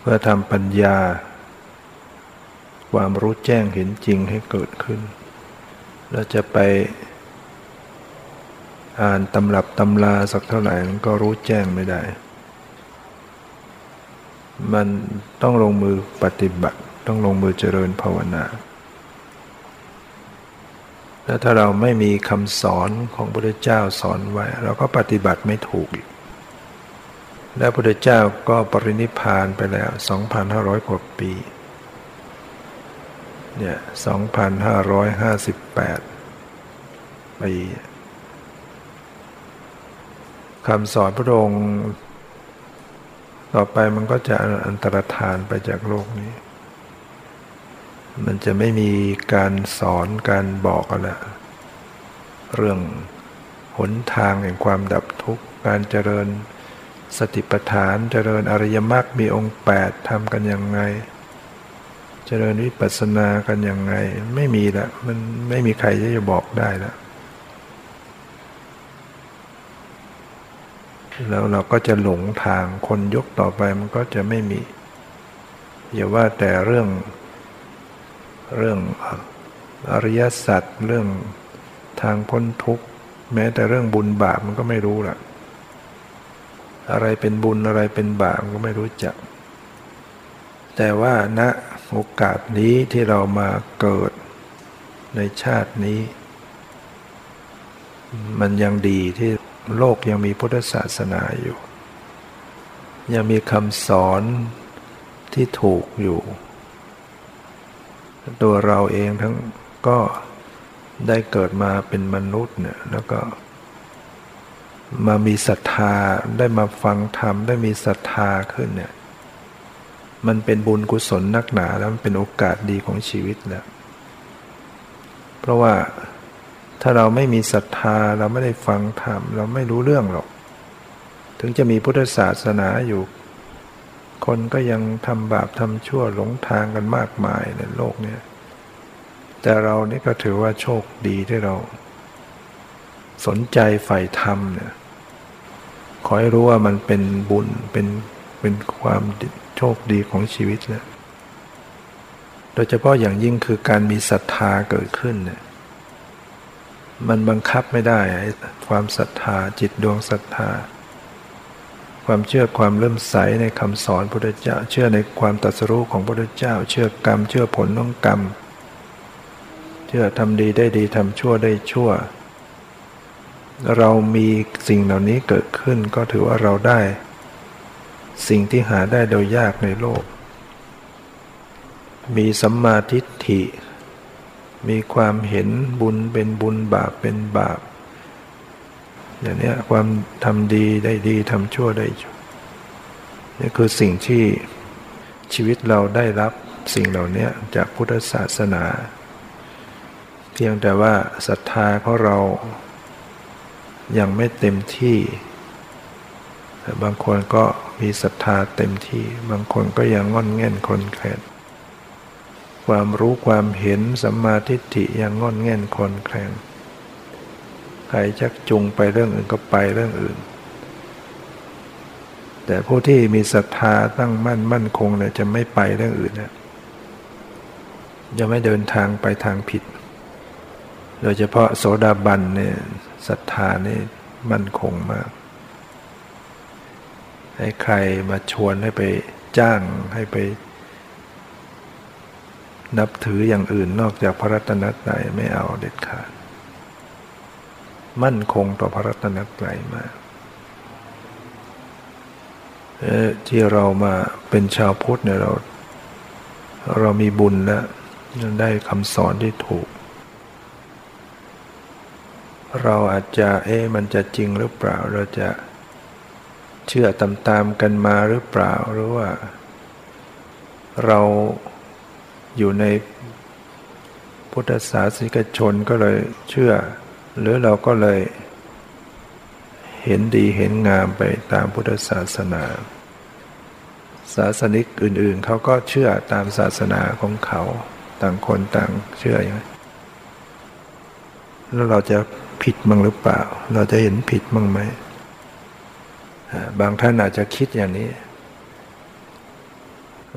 เพื่อทำปัญญา ความรู้แจ้งเห็นจริงให้เกิดขึ้นแล้วจะไปอ่านตำรับตำลาสักเท่าไหร่มันก็รู้แจ้งไม่ได้ มันต้องลงมือปฏิบัติ ต้องลงมือเจริญภาวนา แล้วถ้าเราไม่มีคำสอนของพระพุทธเจ้าสอนไว้ เราก็ปฏิบัติไม่ถูกอีก และพระพุทธเจ้าก็ปรินิพานไปแล้ว 2,500 กว่าปี เนี่ย 2,558 ปีคำสอนพระองค์ ต่อไปมันก็จะอันตรธานไปจากโลกนี้ มันจะไม่มีการสอนการบอกอะไรเรื่องหนทางแห่งความดับทุกข์ การเจริญสติปัฏฐาน เจริญอริยมรรคมีองค์แปดทำกันยังไง เจริญวิปัสสนากันยังไง ไม่มีละมันไม่มีใครที่จะบอกได้ละแล้วเราก็จะหลงทางคนยกต่อไปมันก็จะไม่มีอย่าว่าแต่เรื่อง เรื่องอริยสัจเรื่องทางพ้นทุกข์ แม้แต่เรื่องบุญบาปมันก็ไม่รู้ละอะไรเป็นบุญอะไรเป็นบาปก็ไม่รู้จัก แต่ว่าณโอกาสนี้ที่เรามาเกิดในชาตินี้ มันยังดีที่โลกยังมีพุทธศาสนาอยู่ ยังมีคำสอนที่ถูกอยู่ ตัวเราเองทั้งก็ได้เกิดมาเป็นมนุษย์เนี่ยแล้วก็ มามีศรัทธาได้มาฟังธรรมได้มีศรัทธาขึ้นเนี่ย มันเป็นบุญกุศลนักหนาแล้วมันเป็นโอกาสดีของชีวิตแล้วเพราะว่าถ้าเราไม่มีศรัทธาเราไม่ได้ฟังธรรมเราไม่รู้เรื่องหรอก ถึงจะมีพุทธศาสนาอยู่ คนก็ยังทำบาปทำชั่วหลงทางกันมากมายในโลกนี้แต่เรานี่ก็ถือว่าโชคดีที่เรา สนใจใฝ่ธรรมเนี่ยขอให้รู้ว่ามันเป็นบุญเป็นเป็นความโชคดีของชีวิตแล้วโดยเฉพาะอย่างยิ่งคือการมีศรัทธาเกิดขึ้นเนี่ยมันบังคับไม่ได้ความศรัทธาจิตดวงศรัทธา ความเชื่อความเริ่มใสในคำสอนพระพุทธเจ้า เชื่อในความตรัสรู้ของพระพุทธเจ้า เชื่อกรรม เชื่อผลของกรรม เชื่อทำดีได้ดีทำชั่วได้ชั่ว เรามีสิ่งเหล่านี้เกิดขึ้นก็ถือว่าเราได้ สิ่งที่หาได้โดยยากในโลก มีสัมมาทิฏฐิ มีความเห็นบุญเป็นบุญบาปเป็นบาป อย่างนี้ความทำดีได้ดีทำชั่วได้ชั่วนี่คือสิ่งที่ชีวิตเราได้รับสิ่งเหล่านี้จากพุทธศาสนา เพียงแต่ว่าศรัทธาของเรายังไม่เต็มที่บางคนก็มีศรัทธาเต็มที่ บางคนก็ยังงอนแง่นคนแข็งความรู้ความเห็นสัมมาทิฏฐิยังงอนแง่นคนแข็ง ใครชักจูงไปเรื่องอื่นก็ไปเรื่องอื่น แต่ผู้ที่มีศรัทธาตั้งมั่นมั่นคงเนี่ยจะไม่ไปเรื่องอื่นนะยังไม่เดินทางไปทางผิด โดยเฉพาะโสดาบันเนี่ยศรัทธานี่มั่นคงมากให้ใครมาชวนให้ไปจ้างให้ไป นับถืออย่างอื่นนอกจากพระรัตนตรัยไม่เอาเด็ดขาด มั่นคงต่อพระรัตนตรัยมากที่เรามาเป็นชาวพุทธเนี่ยเรา เรามีบุญแล้วได้คำสอนที่ถูก เราอาจจะเอ๊ะมันจะจริงหรือเปล่า เราจะเชื่อตามๆกันมาหรือเปล่าหรือว่า เราอยู่ในพุทธศาสนิกชนก็เลยเชื่อ หรือเราก็เลยเห็นดีเห็นงามไปตามพุทธศาสนา ศาสนิกอื่นๆ เขาก็เชื่อตามศาสนาของเขาต่างคนต่างเชื่ออย่างนี้แล้วเราจะผิดมั้งหรือเปล่า เราจะเห็นผิดมั้งไหม บางท่านอาจจะคิดอย่างนี้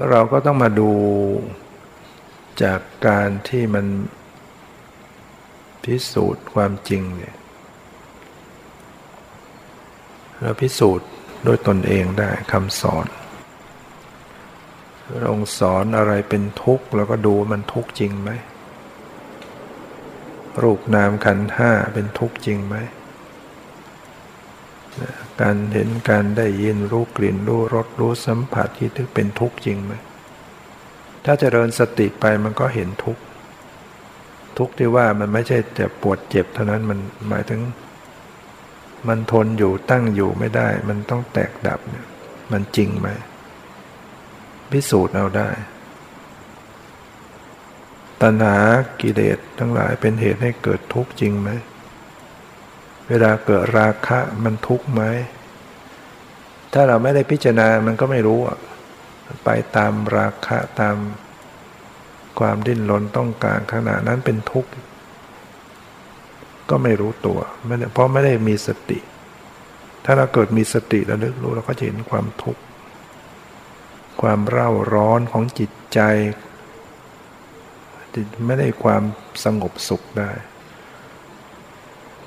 เราก็ต้องมาดูจากการที่มัน พิสูจน์ความจริงเนี่ยเราพิสูจน์ด้วยตนเองได้คำสอนพระองค์สอนอะไรเป็นทุกข์เราก็ดูมันทุกข์จริงไหมรูปนามขันห้าเป็นทุกข์จริงไหมการเห็นการได้ยินรู้กลิ่นรู้รสรู้สัมผัสที่ถึงเป็นทุกข์จริงไหมถ้าจเจริญสติไปมันก็เห็นทุกข์ ทุกข์ที่ว่ามันไม่ใช่แต่ปวดเจ็บเท่านั้นมันหมายถึง มันทนอยู่ตั้งอยู่ไม่ได้ มันต้องแตกดับเนี่ย มันจริงไหมพิสูจน์เอาได้ ตัณหากิเลสทั้งหลายเป็นเหตุให้เกิดทุกข์จริงไหม เวลาเกิดราคะมันทุกข์ไหม ถ้าเราไม่ได้พิจารณามันก็ไม่รู้ไปตามราคะตาม ความดิ้นรนต้องการขณะนั้นเป็นทุกข์ก็ไม่รู้ตัวเพราะไม่ได้มีสติ ถ้าเราเกิดมีสติระลึกรู้เราก็จะเห็นความทุกข์ความเร่าร้อนของจิตใจไม่ได้ความสงบสุขได้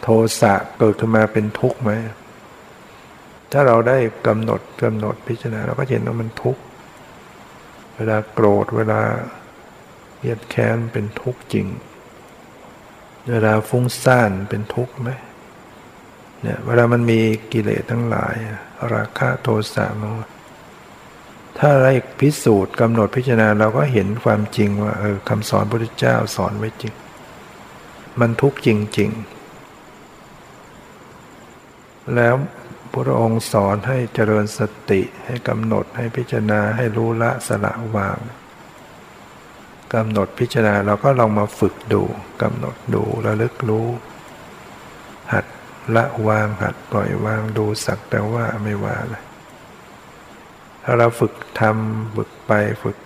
โทสะเกิดขึ้นมาเป็นทุกข์ไหม ถ้าเราได้กำหนดกำหนดพิจารณาเราก็เห็นว่ามันทุกข์ เวลาโกรธเวลา เยียดแค้นเป็นทุกข์จริง เวลาฟุ้งซ่านเป็นทุกข์ไหมเนี่ยเวลามันมีกิเลสทั้งหลาย ราคะโทสะโมถ้าเรพิสูจน์กำหนดพิจารณาเราก็เห็นความจริงว่าเออคำสอนพระพุทธเจ้าสอนไว้จริง มันทุกข์จริง ๆ แล้วพระองค์สอนให้เจริญสติให้กำหนดให้พิจารณาให้รู้ละสละวาง กำหนดพิจารณาเราก็ลองมาฝึกดูกำหนดดูระลึกรู้ หัดละวางหัดปล่อยวางดูสักแต่ว่าไม่ว่าเลยถ้าเราฝึกทำฝึกไปฝึก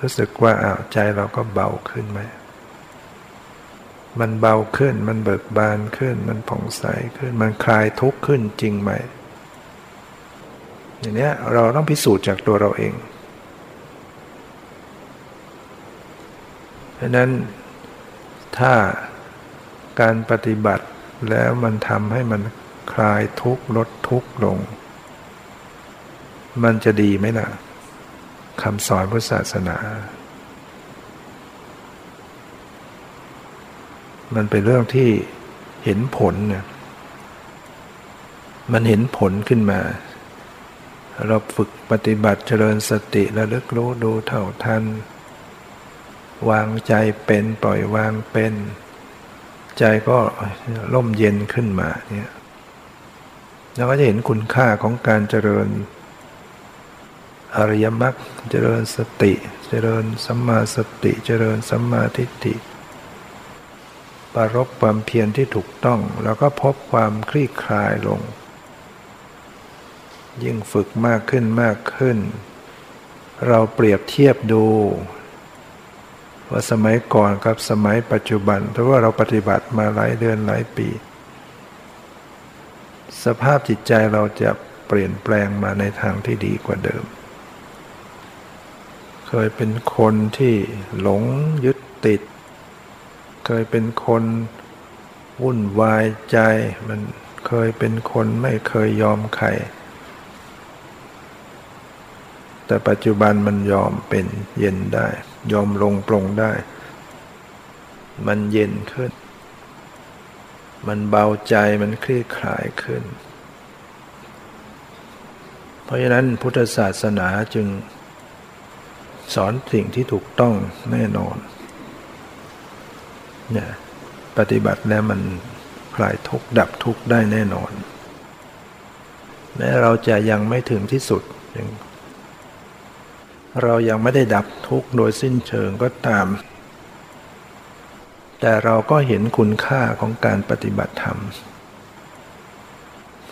รู้สึกว่าอ้าวใจเราก็เบาขึ้นไหมมันเบาขึ้นมันเบิกบานขึ้น มันผ่องใสขึ้น มันคลายทุกข์ขึ้นจริงไหมอย่างนี้เราต้องพิสูจน์จากตัวเราเอง เพราะนั้นถ้าการปฏิบัติแล้วมันทำให้มันคลายทุกข์ลดทุกข์ลง มันจะดีไหมล่ะคำสอนพุทธศาสนา มันเป็นเรื่องที่เห็นผลเนี่ยมันเห็นผลขึ้นมา เราฝึกปฏิบัติเจริญสติระลึกรู้ดูเท่าทัน วางใจเป็นปล่อยวางเป็น ใจก็ร่มเย็นขึ้นมาเนี่ยเราก็จะเห็นคุณค่าของการเจริญ อริยมรรคเจริญสติ เจริญสัมมาสติ เจริญสัมมาทิฏฐิปรบความเพียรที่ถูกต้อง แล้วก็พบความคลี่คลายลง ยิ่งฝึกมากขึ้นมากขึ้น เราเปรียบเทียบดู ว่าสมัยก่อนกับสมัยปัจจุบันเพราว่าเราปฏิบัติมาหลายเดือนหลายปี สภาพจิตใจเราจะเปลี่ยนแปลงมาในทางที่ดีกว่าเดิม เคยเป็นคนที่หลงยึดติด เคยเป็นคนวุ่นวายใจมันเคยเป็นคนไม่เคยยอมใคร แต่ปัจจุบันมันยอมเป็นเย็นได้ ยอมลงปรงได้ มันเย็นขึ้น มันเบาใจมันคลี่คลายขึ้น เพราะฉะนั้นพุทธศาสนาจึงสอนสิ่งที่ถูกต้องแน่นอนเนี่ยปฏิบัติแล้วมันคลายทุกข์ดับทุกข์ได้แน่นอน แม้เราจะยังไม่ถึงที่สุดยัง เรายังไม่ได้ดับทุกข์โดยสิ้นเชิงก็ตาม แต่เราก็เห็นคุณค่าของการปฏิบัติธรรม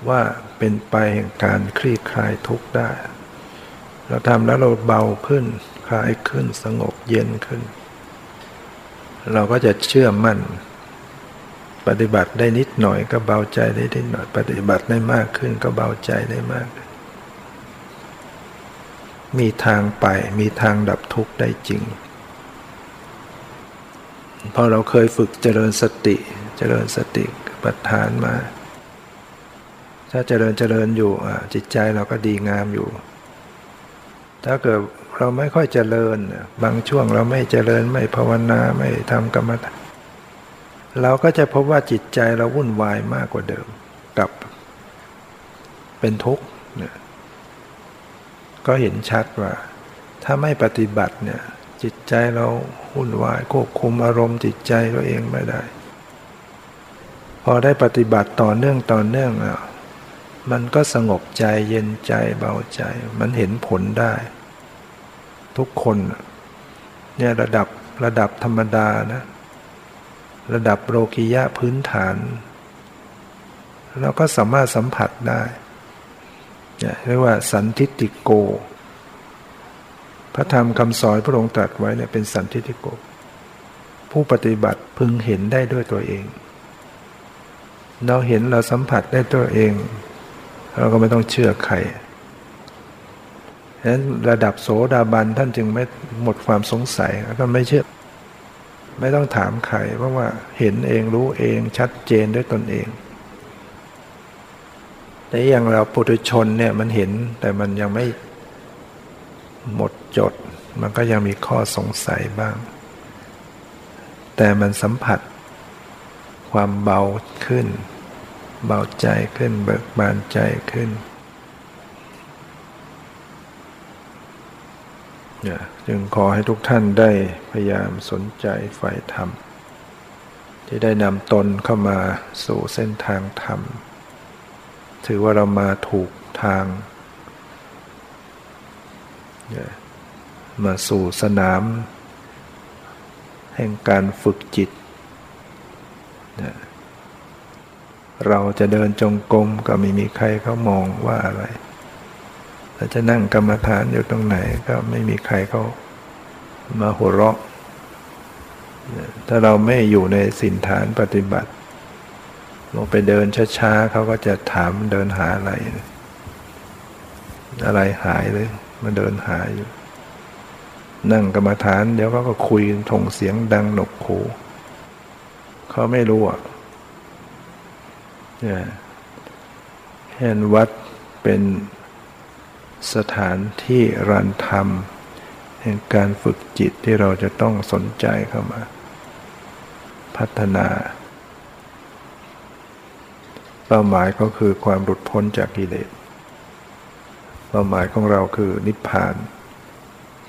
ว่าเป็นไปแห่งการคลี่คลายทุกข์ได้ เราทำแล้วเราเบาขึ้น คลายขึ้นสงบเย็นขึ้น เราก็จะเชื่อมั่น ปฏิบัติได้นิดหน่อยก็เบาใจได้นิดหน่อย ปฏิบัติได้มากขึ้นก็เบาใจได้มาก มีทางไป มีทางดับทุกข์ได้จริง พอเราเคยฝึกเจริญสติ เจริญสติปัฏฐานมา ถ้าเจริญเจริญอยู่จิตใจเราก็ดีงามอยู่ ถ้าเกิดเราไม่ค่อยเจริญ บางช่วงเราไม่เจริญไม่ภาวนาไม่ทำกรรมฐานเราก็จะพบว่าจิตใจเราวุ่นวายมากกว่าเดิม กับ เป็นทุกข์ ก็เห็นชัดว่า ถ้าไม่ปฏิบัติเนี่ย จิตใจเราวุ่นวายควบคุมอารมณ์จิตใจตัวเองไม่ได้ พอได้ปฏิบัติต่อเนื่องต่อเนื่องอะมันก็สงบใจเย็นใจเบาใจ มันเห็นผลได้ ทุกคนเนี่ยระดับระดับธรรมดานะ ระดับโลกิยะพื้นฐาน เราก็สามารถสัมผัสได้ เรียกว่าสันทิติโก พระธรรมคำสอนพระองค์ตรัสไว้เนี่ยเป็นสันทิติโก ผู้ปฏิบัติพึงเห็นได้ด้วยตัวเอง เราเห็นเราสัมผัสได้ตัวเอง เราก็ไม่ต้องเชื่อใครฉะนั้นระดับโสดาบันท่านจึงไม่หมดความสงสัยแล้วก็ไม่เชื่อ ไม่ต้องถามใครเพราะว่าเห็นเองรู้เองชัดเจนด้วยตนเอง แต่อย่างเราปุถุชนเนี่ยมันเห็นแต่มันยังไม่หมดจด มันก็ยังมีข้อสงสัยบ้าง แต่มันสัมผัส ความเบาขึ้น เบาใจขึ้น เบิกบานใจขึ้นจึงขอให้ทุกท่านได้พยายามสนใจใฝ่ธรรม ที่ได้นำตนเข้ามาสู่เส้นทางธรรม ถือว่าเรามาถูกทาง มาสู่สนาม แห่งการฝึกจิต เราจะเดินจงกรมก็ไม่มีใครเขามองว่าอะไรเราจะนั่งกรรมฐานอยู่ตรงไหนก็ไม่มีใครเขามาหัวเราะ ถ้าเราไม่อยู่ในสินฐานปฏิบัติ ลงไปเดินช้าๆเขาก็จะถามเดินหาอะไร อะไรหายเลยมาเดินหาอยู่ นั่งกรรมฐาน เดี๋ยวเขาก็คุยถงเสียงดังหนกหูเขาไม่รู้อะเห็นวัดเป็นสถานที่รันธรรมแห่งการฝึกจิตที่เราจะต้องสนใจเข้ามา พัฒนา เป้าหมายก็คือความหลุดพ้นจากกิเลส เป้าหมายของเราคือนิพพาน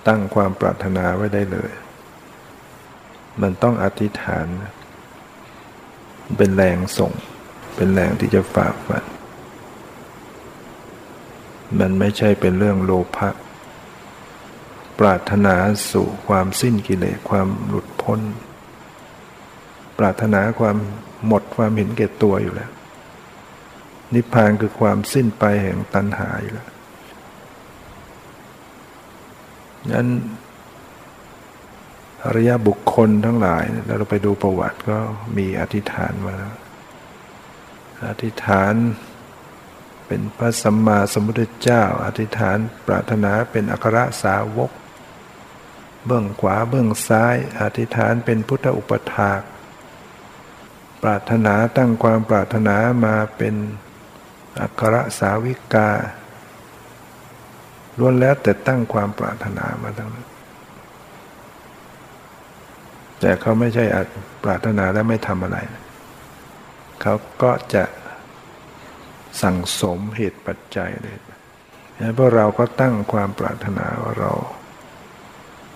ตั้งความปรารถนาไว้ได้เลย มันต้องอธิษฐาน เป็นแรงส่ง เป็นแรงที่จะฝากมันมันไม่ใช่เป็นเรื่องโลภะปรารถนาสู่ความสิ้นกิเลสความหลุดพ้น ปรารถนาความหมดความเห็นแก่ตัวอยู่แล้ว นิพพานคือความสิ้นไปแห่งตัณหาอยู่แล้วนั้นอริยบุคคลทั้งหลายแล้วเราไปดูประวัติก็มีอธิษฐานมาแล้วอธิษฐานเป็นพระสัมมาสัมพุทธเจ้า อธิษฐานปรารถนาเป็นอัครสาวก เบื้องขวาเบื้องซ้าย อธิษฐานเป็นพุทธอุปถาก ปรารถนาตั้งความปรารถนามาเป็น อัครสาวิกาล้วนแล้วแต่ตั้งความปรารถนามาทั้งนั้น แต่เขาไม่ใช่ปรารถนาแล้วไม่ทำอะไร เขาก็จะสั่งสมเหตุปัจจัยเลยเพราะเราก็ตั้งความปรารถนาว่าเรา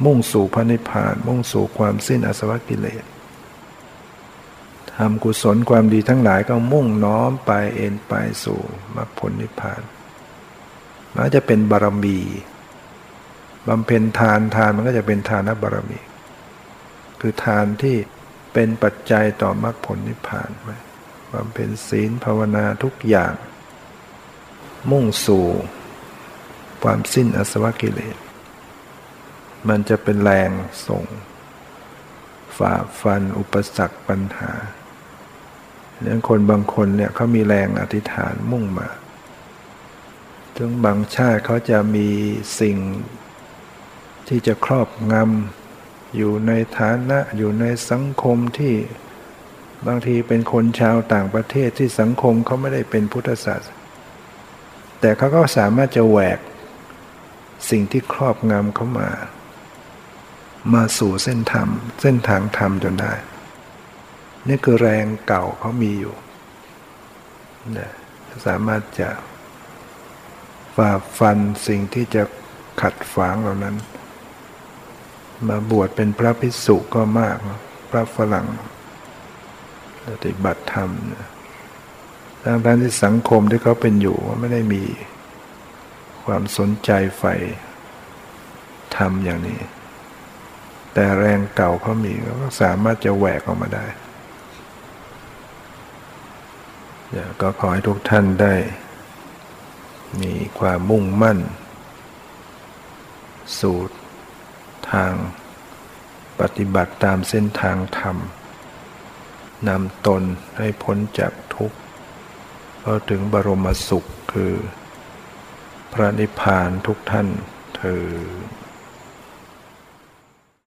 มุ่งสู่พระนิพพาน มุ่งสู่ความสิ้นอสวกิเลส ทำกุศลความดีทั้งหลายก็มุ่งน้อมไปเอ็นไปสู่มรรคผลนิพพานมันจะเป็นบารมีบำเพ็ญทานทานมันก็จะเป็นทานบารมี คือทานที่เป็นปัจจัยต่อมรรคผลนิพพานไปบำเพ็ญศีลภาวนาทุกอย่าง มุ่งสู่ความสิ้นอสวกิเลส มันจะเป็นแรงส่งฝ่าฟันอุปสรรคปัญหา เนี่ยคนบางคนเนี่ยเขามีแรงอธิษฐานมุ่งมา ถึงบางชาติเขาจะมีสิ่งที่จะครอบงำอยู่ในฐานะอยู่ในสังคมที่บางทีเป็นคนชาวต่างประเทศที่สังคมเขาไม่ได้เป็นพุทธศาสนาแต่เขาก็สามารถจะแหวก สิ่งที่ครอบงำเขามา มาสู่เส้นธรรม เส้นทางธรรมจนได้ นี่คือแรงเก่าเขามีอยู่นะสามารถจะฝ่าฟันสิ่งที่จะขัดฝางเหล่านั้น มาบวชเป็นพระภิกษุก็มาก พระฝรั่งปฏิบัติธรรมทางด้านที่สังคมที่เขาเป็นอยู่ไม่ได้มีความสนใจใฝ่ทำอย่างนี้ แต่แรงเก่าเขามีก็สามารถจะแหวกออกมาได้ ก็ขอให้ทุกท่านได้ มีความมุ่งมั่น สูตร ทาง ปฏิบัติตามเส้นทางธรรมนำตนให้พ้นจากทุกข์เข้าถึงบรมสุขคือ พระนิพพานทุกท่านเธอ